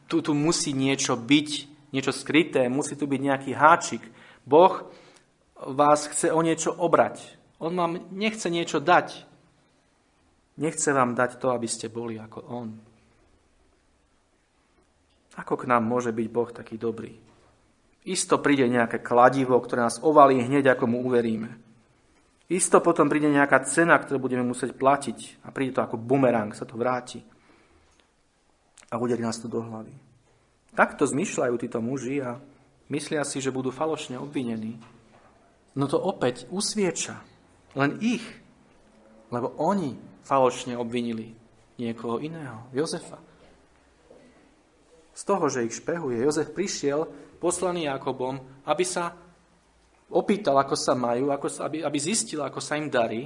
Tu, tu musí niečo byť, niečo skryté, musí tu byť nejaký háčik. Boh vás chce o niečo obrať. On vám nechce niečo dať. Nechce vám dať to, aby ste boli ako On. Ako k nám môže byť Boh taký dobrý? Isto príde nejaké kladivo, ktoré nás ovalí hneď, ako mu uveríme. Isto potom príde nejaká cena, ktorú budeme musieť platiť a príde to ako bumerang, sa to vráti a uderí nás to do hlavy. Takto zmyšľajú títo muži a myslia si, že budú falošne obvinení. No to opäť usvieča len ich, lebo oni falošne obvinili niekoho iného, Jozefa. Z toho, že ich špehuje, Jozef prišiel poslaný Jakobom, aby sa opýtal, ako sa majú, ako sa, aby, aby zistil, ako sa im darí.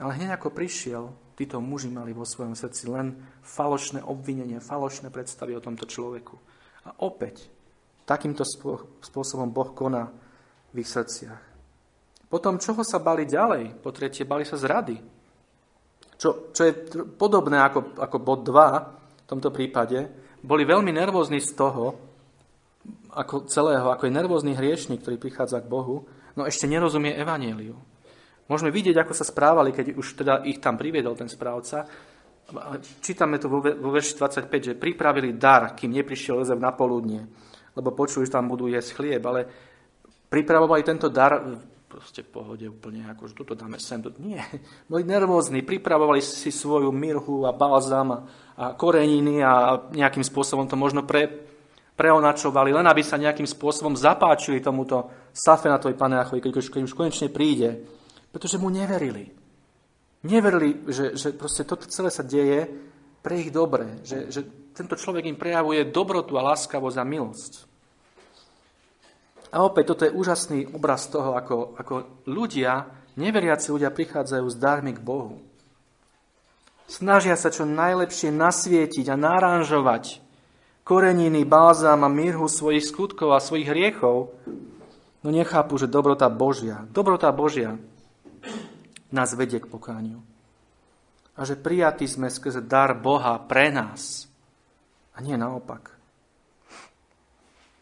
Ale hneď ako prišiel, títo muži mali vo svojom srdci len falošné obvinenie, falošné predstavy o tomto človeku. A opäť, takýmto spôsobom Boh koná v ich srdciach. Potom, čoho sa bali ďalej? Po tretie, bali sa zrady. Čo, čo je podobné ako, ako bod 2 v tomto prípade. Boli veľmi nervózni z toho, ako celého, ako je nervózny hriešnik, ktorý prichádza k Bohu, no ešte nerozumie evanieliu. Môžeme vidieť, ako sa správali, keď už teda ich tam priviedol ten správca. Čítame to vo, verši 25, že pripravili dar, kým neprišiel Jozef na poludnie, lebo počuli, že tam budú jesť chlieb, ale pripravovali tento dar proste pohode úplne, ako že toto dáme sem. To... Nie, boli nervózni, pripravovali si svoju mirhu a balzam a koreniny a nejakým spôsobom to možno pre, preonačovali, len aby sa nejakým spôsobom zapáčili tomuto Safenatovi Paneachovi, keď už konečne príde. Pretože mu neverili. Neverili, že, že proste toto celé sa deje pre ich dobre. Že, že tento človek im prejavuje dobrotu a láskavosť a milosť. A opäť, toto je úžasný obraz toho, ako, ako ľudia, neveriaci ľudia prichádzajú s darmi k Bohu. Snažia sa čo najlepšie nasvietiť a naranžovať koreniny, bálzam a mirhu svojich skutkov a svojich hriechov, no nechápu, že dobrota Božia, dobrota Božia nás vedie k pokániu. A že prijatí sme skrze dar Boha pre nás. A nie naopak.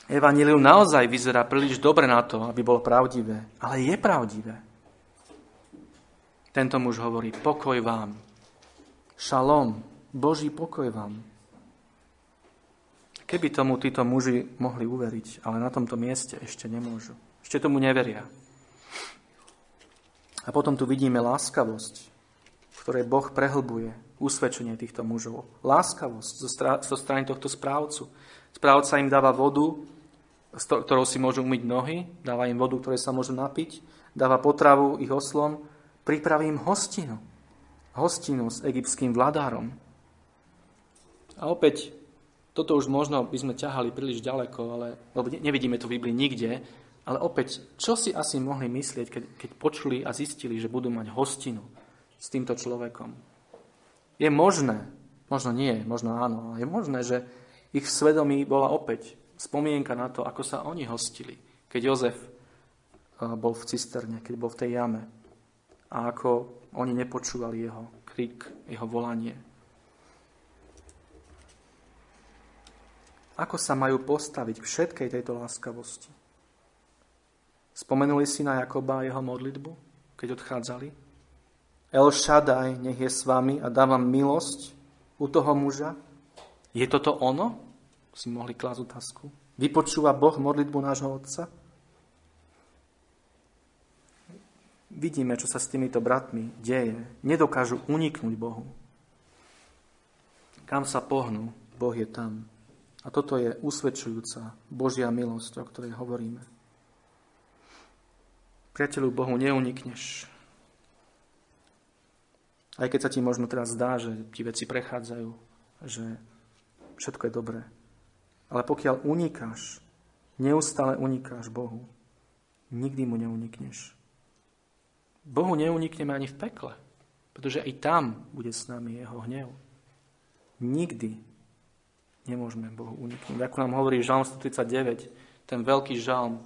Evangelium naozaj vyzerá príliš dobre na to, aby bolo pravdivé. Ale je pravdivé. Tento muž hovorí, pokoj vám. Šalom, Boží pokoj vám. Keby tomu títo muži mohli uveriť, ale na tomto mieste ešte nemôžu. Ešte tomu neveria. A potom tu vidíme láskavosť, ktorej Boh prehlbuje usvedčenie týchto mužov. Láskavosť zo, strá- zo strany tohto správcu. Správca im dáva vodu, ktorou si môžu umyť nohy, dáva im vodu, ktoré sa môžu napiť, dáva potravu ich oslom, pripraví im hostinu. Hostinu s egyptským vladárom. A opäť toto už možno by sme ťahali príliš ďaleko, ale, lebo nevidíme to v Biblii nikde, ale opäť, čo si asi mohli myslieť, keď, keď počuli a zistili, že budú mať hostinu s týmto človekom? Je možné, možno nie, možno áno, ale je možné, že ich v svedomí bola opäť spomienka na to, ako sa oni hostili, keď Jozef eh, bol v cisterne, keď bol v tej jame a ako oni nepočúvali jeho krik, jeho volanie. Ako sa majú postaviť k všetkej tejto láskavosti? Spomenuli si na Jakoba a jeho modlitbu, keď odchádzali? El Shaddai, nech je s vami a dávam milosť u toho muža. Je toto ono? Si mohli klásť otázku. Vypočúva Boh modlitbu nášho Otca? Vidíme, čo sa s týmito bratmi deje. Nedokážu uniknúť Bohu. Kam sa pohnú, Boh je tam. A toto je usvedčujúca Božia milosť, o ktorej hovoríme. Priateľu Bohu neunikneš. Aj keď sa ti možno teraz zdá, že ti veci prechádzajú, že všetko je dobré. Ale pokiaľ unikáš, neustále unikáš Bohu, nikdy mu neunikneš. Bohu neunikneme ani v pekle, pretože i tam bude s nami jeho hnev. Nikdy Nemôžeme Bohu uniknúť. Ako nám hovorí Žalm 139, ten veľký žalm,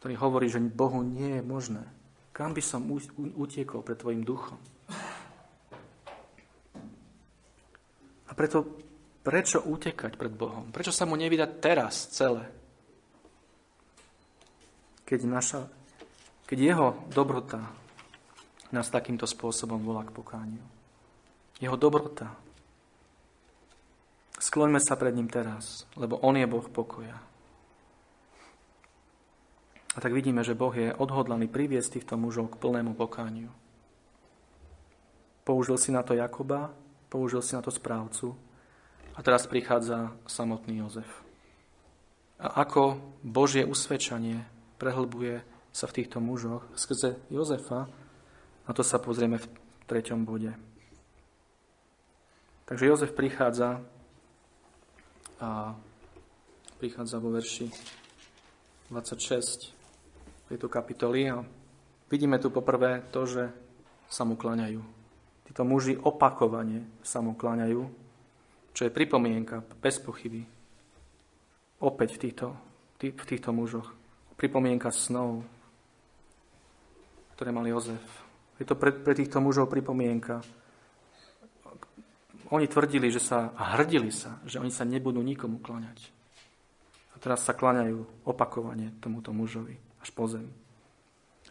ktorý hovorí, že Bohu nie je možné. Kam by som utiekol pred tvojim duchom? A preto, prečo utekať pred Bohom? Prečo sa mu nevydať teraz celé? Keď, naša, keď jeho dobrota nás takýmto spôsobom volá k pokániu. Jeho dobrota, Skloňme sa pred ním teraz, lebo On je Boh pokoja. A tak vidíme, že Boh je odhodlaný priviesť týchto mužov k plnému pokániu. Použil si na to Jakoba, použil si na to správcu a teraz prichádza samotný Jozef. A ako Božie usvedčanie prehlbuje sa v týchto mužoch skrze Jozefa, na to sa pozrieme v treťom bode. Takže Jozef prichádza a prichádza vo verši 26 tejto kapitoly a vidíme tu poprvé to, že sa mu klaňajú. Títo muži opakovane sa mu klaňajú, čo je pripomienka, bez pochyby. Opäť v týchto, v týchto mužoch. Pripomienka snov, ktoré mal Jozef. Je to pre, pre týchto mužov pripomienka, oni tvrdili, že sa, a hrdili sa, že oni sa nebudú nikomu klaňať. A teraz sa klaňajú opakovane tomuto mužovi až po zem.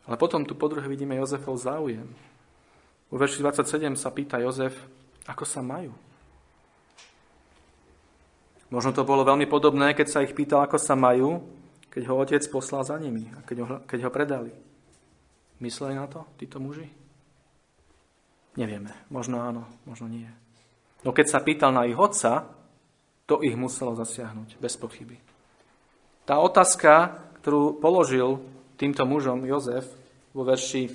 Ale potom tu po druhé vidíme Jozefov záujem. U verši 27 sa pýta Jozef, ako sa majú. Možno to bolo veľmi podobné, keď sa ich pýtal, ako sa majú, keď ho otec poslal za nimi a keď ho, keď ho predali. Mysleli na to títo muži? Nevieme. Možno áno, možno nie. No keď sa pýtal na ich otca, to ich muselo zasiahnuť, bez pochyby. Tá otázka, ktorú položil týmto mužom Jozef vo verši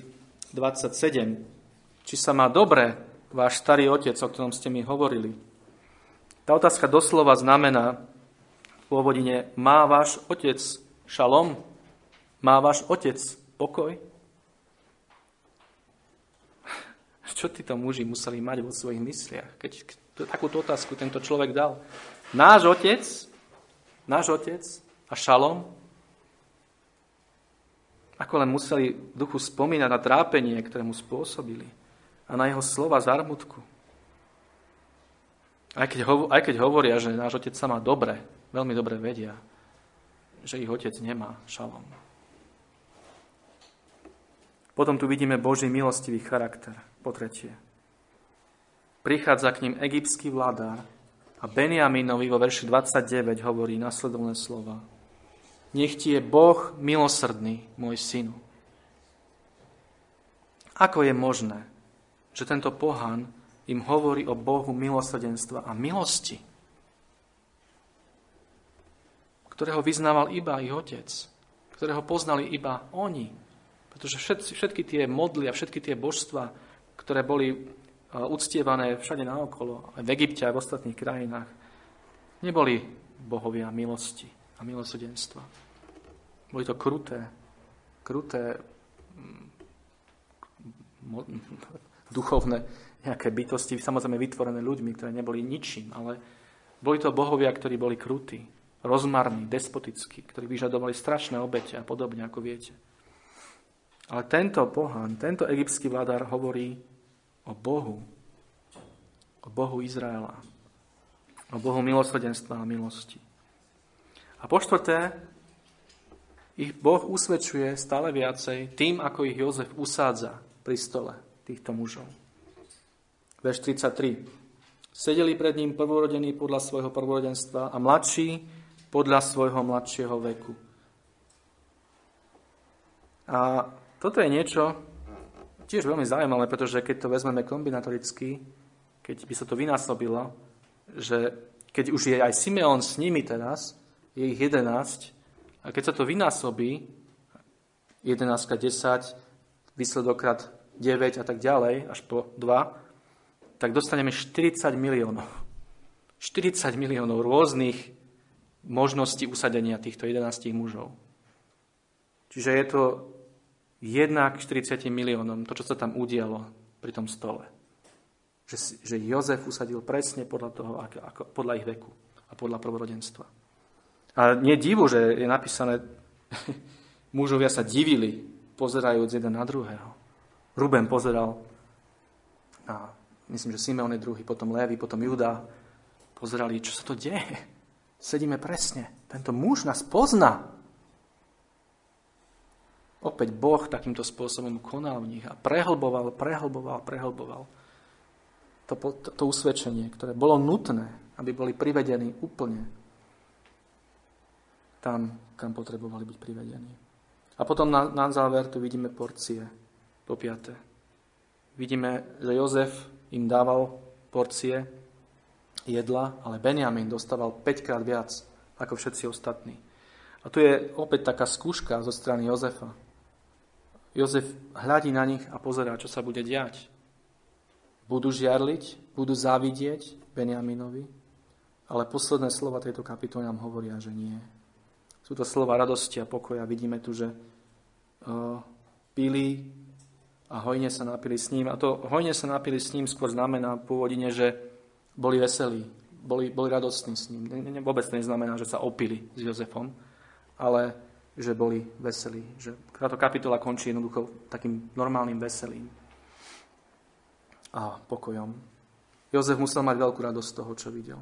27, či sa má dobre váš starý otec, o ktorom ste mi hovorili. Tá otázka doslova znamená v pôvodine, má váš otec šalom? Má váš otec pokoj? Čo títo muži museli mať vo svojich mysliach, keď takúto otázku tento človek dal? Náš otec, náš otec a šalom, ako len museli duchu spomínať na trápenie, ktoré mu spôsobili a na jeho slova zármutku. Aj keď, hovo, aj keď hovoria, že náš otec sa má dobre, veľmi dobre vedia, že ich otec nemá šalom. Potom tu vidíme Boží milostivý charakter, po tretie. Prichádza k ním egyptský vládár a Benjaminovi vo verši 29 hovorí nasledovné slova. Nech ti je Boh milosrdný, môj synu. Ako je možné, že tento pohan im hovorí o Bohu milosrdenstva a milosti, ktorého vyznával iba ich otec, ktorého poznali iba oni, pretože všetci, všetky tie modly a všetky tie božstva, ktoré boli e, uctievané všade naokolo, aj v Egypte, aj v ostatných krajinách, neboli bohovia milosti a milosrdenstva. Boli to kruté, kruté mm, duchovné nejaké bytosti, samozrejme vytvorené ľuďmi, ktoré neboli ničím, ale boli to bohovia, ktorí boli krutí, rozmarní, despotickí, ktorí vyžadovali strašné obete a podobne, ako viete. Ale tento pohan, tento egyptský vládar hovorí o Bohu, o Bohu Izraela, o Bohu milosrdenstva a milosti. A po štvrté, ich Boh usvedčuje stále viacej tým, ako ich Jozef usádza pri stole týchto mužov. Verš 33. Sedeli pred ním prvorodení podľa svojho prvorodenstva a mladší podľa svojho mladšieho veku. A toto je niečo tiež veľmi zaujímavé, pretože keď to vezmeme kombinatoricky, keď by sa to vynásobilo, že keď už je aj Simeon s nimi teraz, je ich 11, a keď sa to vynásobí, 11 10, výsledokrát 9 a tak ďalej, až po 2, tak dostaneme 40 miliónov. 40 miliónov rôznych možností usadenia týchto 11 mužov. Čiže je to jednak 40 miliónom, to, čo sa tam udialo pri tom stole. Že, že Jozef usadil presne podľa toho, ako, ako, podľa ich veku a podľa prvorodenstva. A nie divu, že je napísané, mužovia sa divili, pozerajúc jeden na druhého. Ruben pozeral na, myslím, že Simeon je druhý, potom Lévy, potom Juda. Pozerali, čo sa to deje. Sedíme presne. Tento muž nás pozná. Opäť Boh takýmto spôsobom konal v nich a prehlboval, prehlboval, prehlboval to, to, to usvedčenie, ktoré bolo nutné, aby boli privedení úplne tam, kam potrebovali byť privedení. A potom na, na záver tu vidíme porcie, po piaté. Vidíme, že Jozef im dával porcie jedla, ale Benjamin dostával 5 krát viac ako všetci ostatní. A tu je opäť taká skúška zo strany Jozefa. Jozef hľadí na nich a pozerá, čo sa bude diať. Budú žiarliť, budú závidieť Benjaminovi, ale posledné slova tejto kapitoly nám hovoria, že nie. Sú to slova radosti a pokoja. Vidíme tu, že uh, pili a hojne sa napili s ním. A to hojne sa napili s ním skôr znamená pôvodine, že boli veselí, boli, boli radostní s ním. Vôbec to neznamená, že sa opili s Jozefom, ale že boli veselí. Že táto kapitola končí jednoducho takým normálnym veselým a pokojom. Jozef musel mať veľkú radosť z toho, čo videl.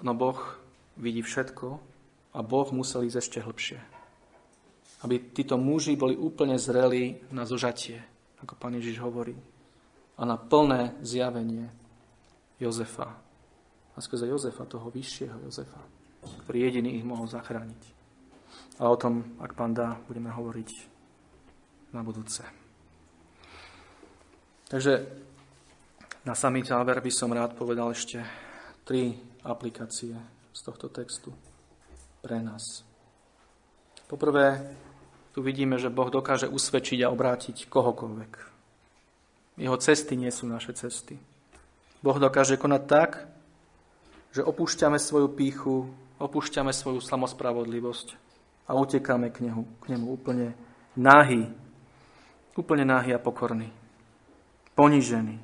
No Boh vidí všetko a Boh musel ísť ešte hlbšie. Aby títo muži boli úplne zrelí na zožatie, ako pán Ježiš hovorí, a na plné zjavenie Jozefa. A skrze Jozefa, toho vyššieho Jozefa, ktorý jediný ich mohol zachrániť. A o tom, ak pán dá, budeme hovoriť na budúce. Takže na samý záver by som rád povedal ešte tri aplikácie z tohto textu pre nás. Poprvé, tu vidíme, že Boh dokáže usvedčiť a obrátiť kohokoľvek. Jeho cesty nie sú naše cesty. Boh dokáže konať tak, že opúšťame svoju píchu, opúšťame svoju samospravodlivosť a utekáme k nemu, k nemu úplne náhy, úplne náhy a pokorný, ponižený.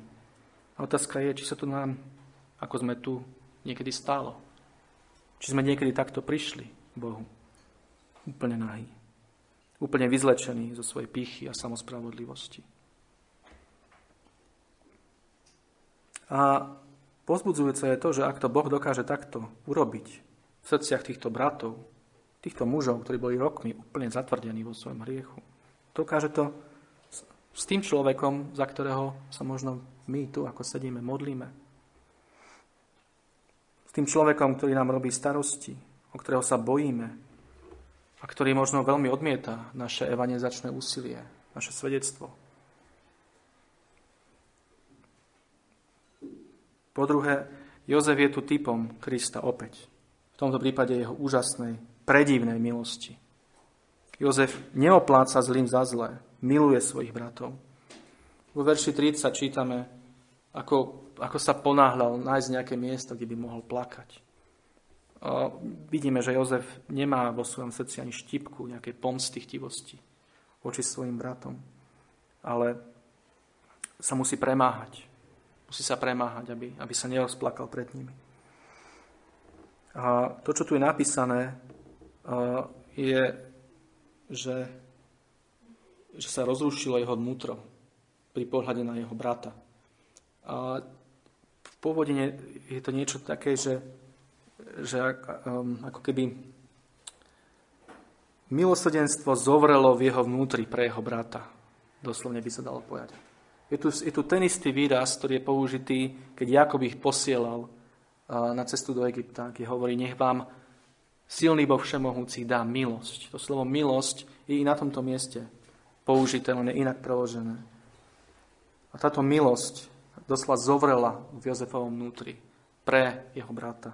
A otázka je, či sa to nám, ako sme tu, niekedy stálo. Či sme niekedy takto prišli k Bohu. Úplne nahý. Úplne vyzlečený zo svojej pýchy a samospravodlivosti. A pozbudzujúce je to, že ak to Boh dokáže takto urobiť v srdciach týchto bratov, týchto mužov, ktorí boli rokmi úplne zatvrdení vo svojom hriechu, dokáže to s tým človekom, za ktorého sa možno my tu, ako sedíme, modlíme, tým človekom, ktorý nám robí starosti, o ktorého sa bojíme a ktorý možno veľmi odmieta naše evangelizačné úsilie, naše svedectvo. Po druhé, Jozef je tu typom Krista opäť. V tomto prípade jeho úžasnej, predivnej milosti. Jozef neopláca zlým za zlé, miluje svojich bratov. Vo verši 30 čítame, ako ako sa ponáhľal nájsť nejaké miesto, kde by mohol plakať. A vidíme, že Jozef nemá vo svojom srdci ani štipku nejakej pomsty, chtivosti voči svojim bratom, ale sa musí premáhať. Musí sa premáhať, aby, aby sa nerozplakal pred nimi. A to, čo tu je napísané, je, že, že sa rozrušilo jeho vnútro pri pohľade na jeho brata. A pôvodne je to niečo také, že, že um, ako keby milosrdenstvo zovrelo v jeho vnútri pre jeho brata. Doslovne by sa dalo povedať. Je tu, je tu ten istý výraz, ktorý je použitý, keď Jakob ich posielal uh, na cestu do Egypta, keď hovorí, nech vám silný Boh všemohúci dá milosť. To slovo milosť je i na tomto mieste použité, len je inak preložené. A táto milosť doslova zovrela v Jozefovom vnútri pre jeho brata.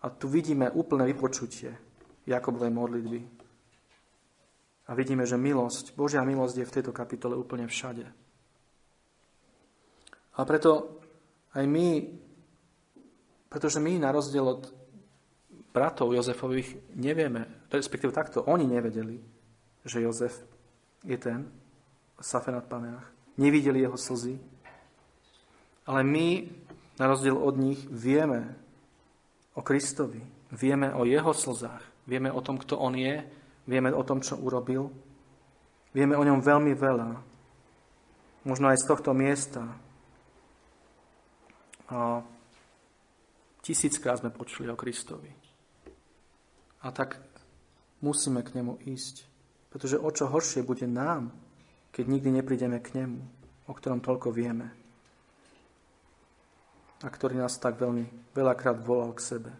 A tu vidíme úplné vypočutie Jakobovej modlitby. A vidíme, že milosť, Božia milosť je v tejto kapitole úplne všade. A preto aj my, pretože my na rozdiel od bratov Jozefových nevieme, respektíve takto, oni nevedeli, že Jozef je ten, Safenat Paneach. Nevideli jeho slzy, ale my, na rozdiel od nich, vieme o Kristovi, vieme o jeho slzách, vieme o tom, kto on je, vieme o tom, čo urobil, vieme o ňom veľmi veľa. Možno aj z tohto miesta. A tisíckrát sme počuli o Kristovi. A tak musíme k nemu ísť. Pretože o čo horšie bude nám, keď nikdy neprídeme k nemu, o ktorom toľko vieme a ktorý nás tak veľmi veľakrát volal k sebe.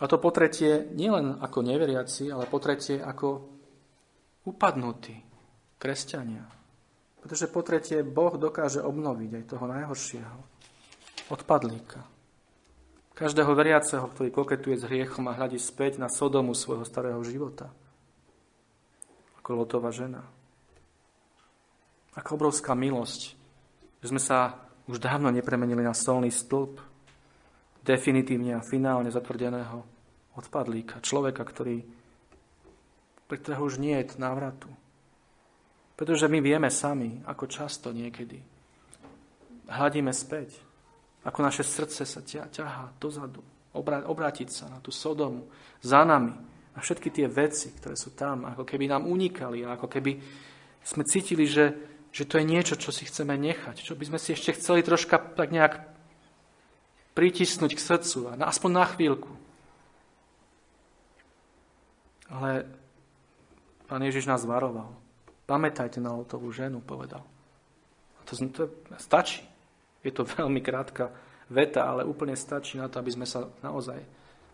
A to po tretie nielen ako neveriaci, ale po tretie ako upadnutí kresťania. Pretože po tretie Boh dokáže obnoviť aj toho najhoršieho, odpadlíka. Každého veriaceho, ktorý koketuje s hriechom a hľadí späť na Sodomu svojho starého života. Ako Lotová žena. Aká obrovská milosť, že sme sa už dávno nepremenili na solný stĺp, definitívne a finálne zatvrdeného odpadlíka, človeka, ktorý, pre ktorého už nie je návratu. Pretože my vieme sami, ako často niekedy hľadíme späť, ako naše srdce sa ťahá dozadu, obrátiť sa na tú Sodomu, za nami, na všetky tie veci, ktoré sú tam, ako keby nám unikali, ako keby sme cítili, že, že to je niečo, čo si chceme nechať, čo by sme si ešte chceli troška tak nejak pritisnúť k srdcu, a aspoň na chvíľku. Ale pán Ježiš nás varoval. Pamätajte na Lotovú ženu, povedal. A to, to stačí. Je to veľmi krátka veta, ale úplne stačí na to, aby sme sa naozaj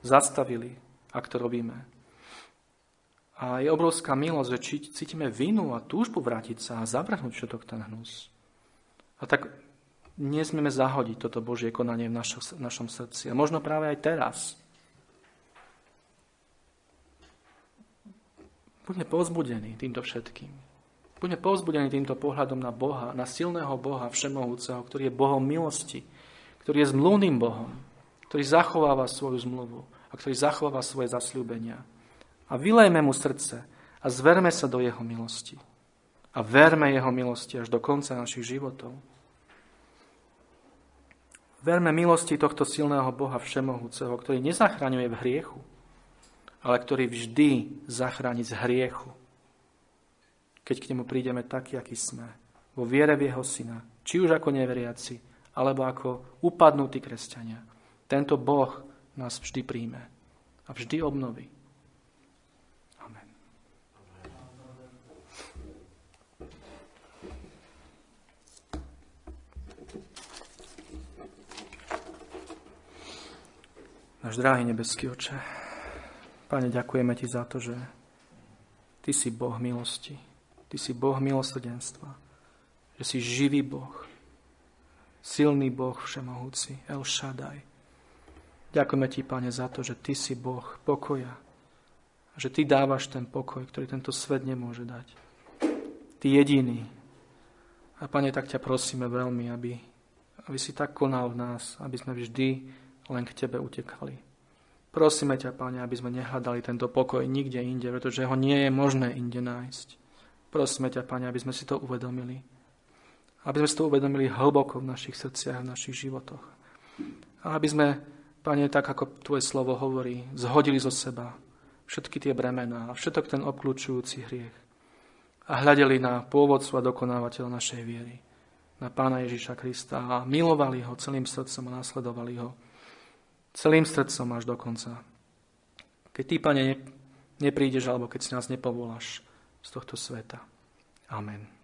zastavili, ak to robíme. A je obrovská milosť, že cítime vinu a túžbu vrátiť sa a zavrhnúť všetok ten hnus. A tak nesmieme zahodiť toto Božie konanie v našo, našom srdci. A možno práve aj teraz. Buďme povzbudení týmto všetkým. Buďme povzbudení týmto pohľadom na Boha, na silného Boha Všemohúceho, ktorý je Bohom milosti, ktorý je zmluvným Bohom, ktorý zachováva svoju zmluvu a ktorý zachováva svoje zasľúbenia. A vylejme mu srdce a zverme sa do jeho milosti. A verme jeho milosti až do konca našich životov. Verme milosti tohto silného Boha Všemohúceho, ktorý nezachraňuje v hriechu, ale ktorý vždy zachráni z hriechu. Keď k nemu prídeme taký, aký sme, vo viere v jeho syna, či už ako neveriaci, alebo ako upadnutí kresťania. Tento Boh nás vždy príjme a vždy obnoví. Náš drahý nebeský oče, Pane, ďakujeme Ti za to, že Ty si Boh milosti, Ty si Boh milosrdenstva, že si živý Boh, silný Boh všemohúci, El Shaddai. Ďakujeme Ti, Pane, za to, že Ty si Boh pokoja, že Ty dávaš ten pokoj, ktorý tento svet nemôže dať. Ty jediný. A Pane, tak ťa prosíme veľmi, aby, aby si tak konal v nás, aby sme vždy len k Tebe utekali. Prosíme ťa, Pane, aby sme nehľadali tento pokoj nikde inde, pretože ho nie je možné inde nájsť. Prosíme ťa, Pane, aby sme si to uvedomili. Aby sme si to uvedomili hlboko v našich srdciach, v našich životoch. A aby sme, Pane, tak ako Tvoje slovo hovorí, zhodili zo seba všetky tie bremená všetok ten obklúčujúci hriech. A hľadeli na pôvodcu a dokonávateľ našej viery, na Pána Ježiša Krista a milovali ho celým srdcom a následovali ho celým srdcom až do konca. Keď Ty, Pane, neprídeš, alebo keď si nás nepovoláš z tohto sveta. Amen.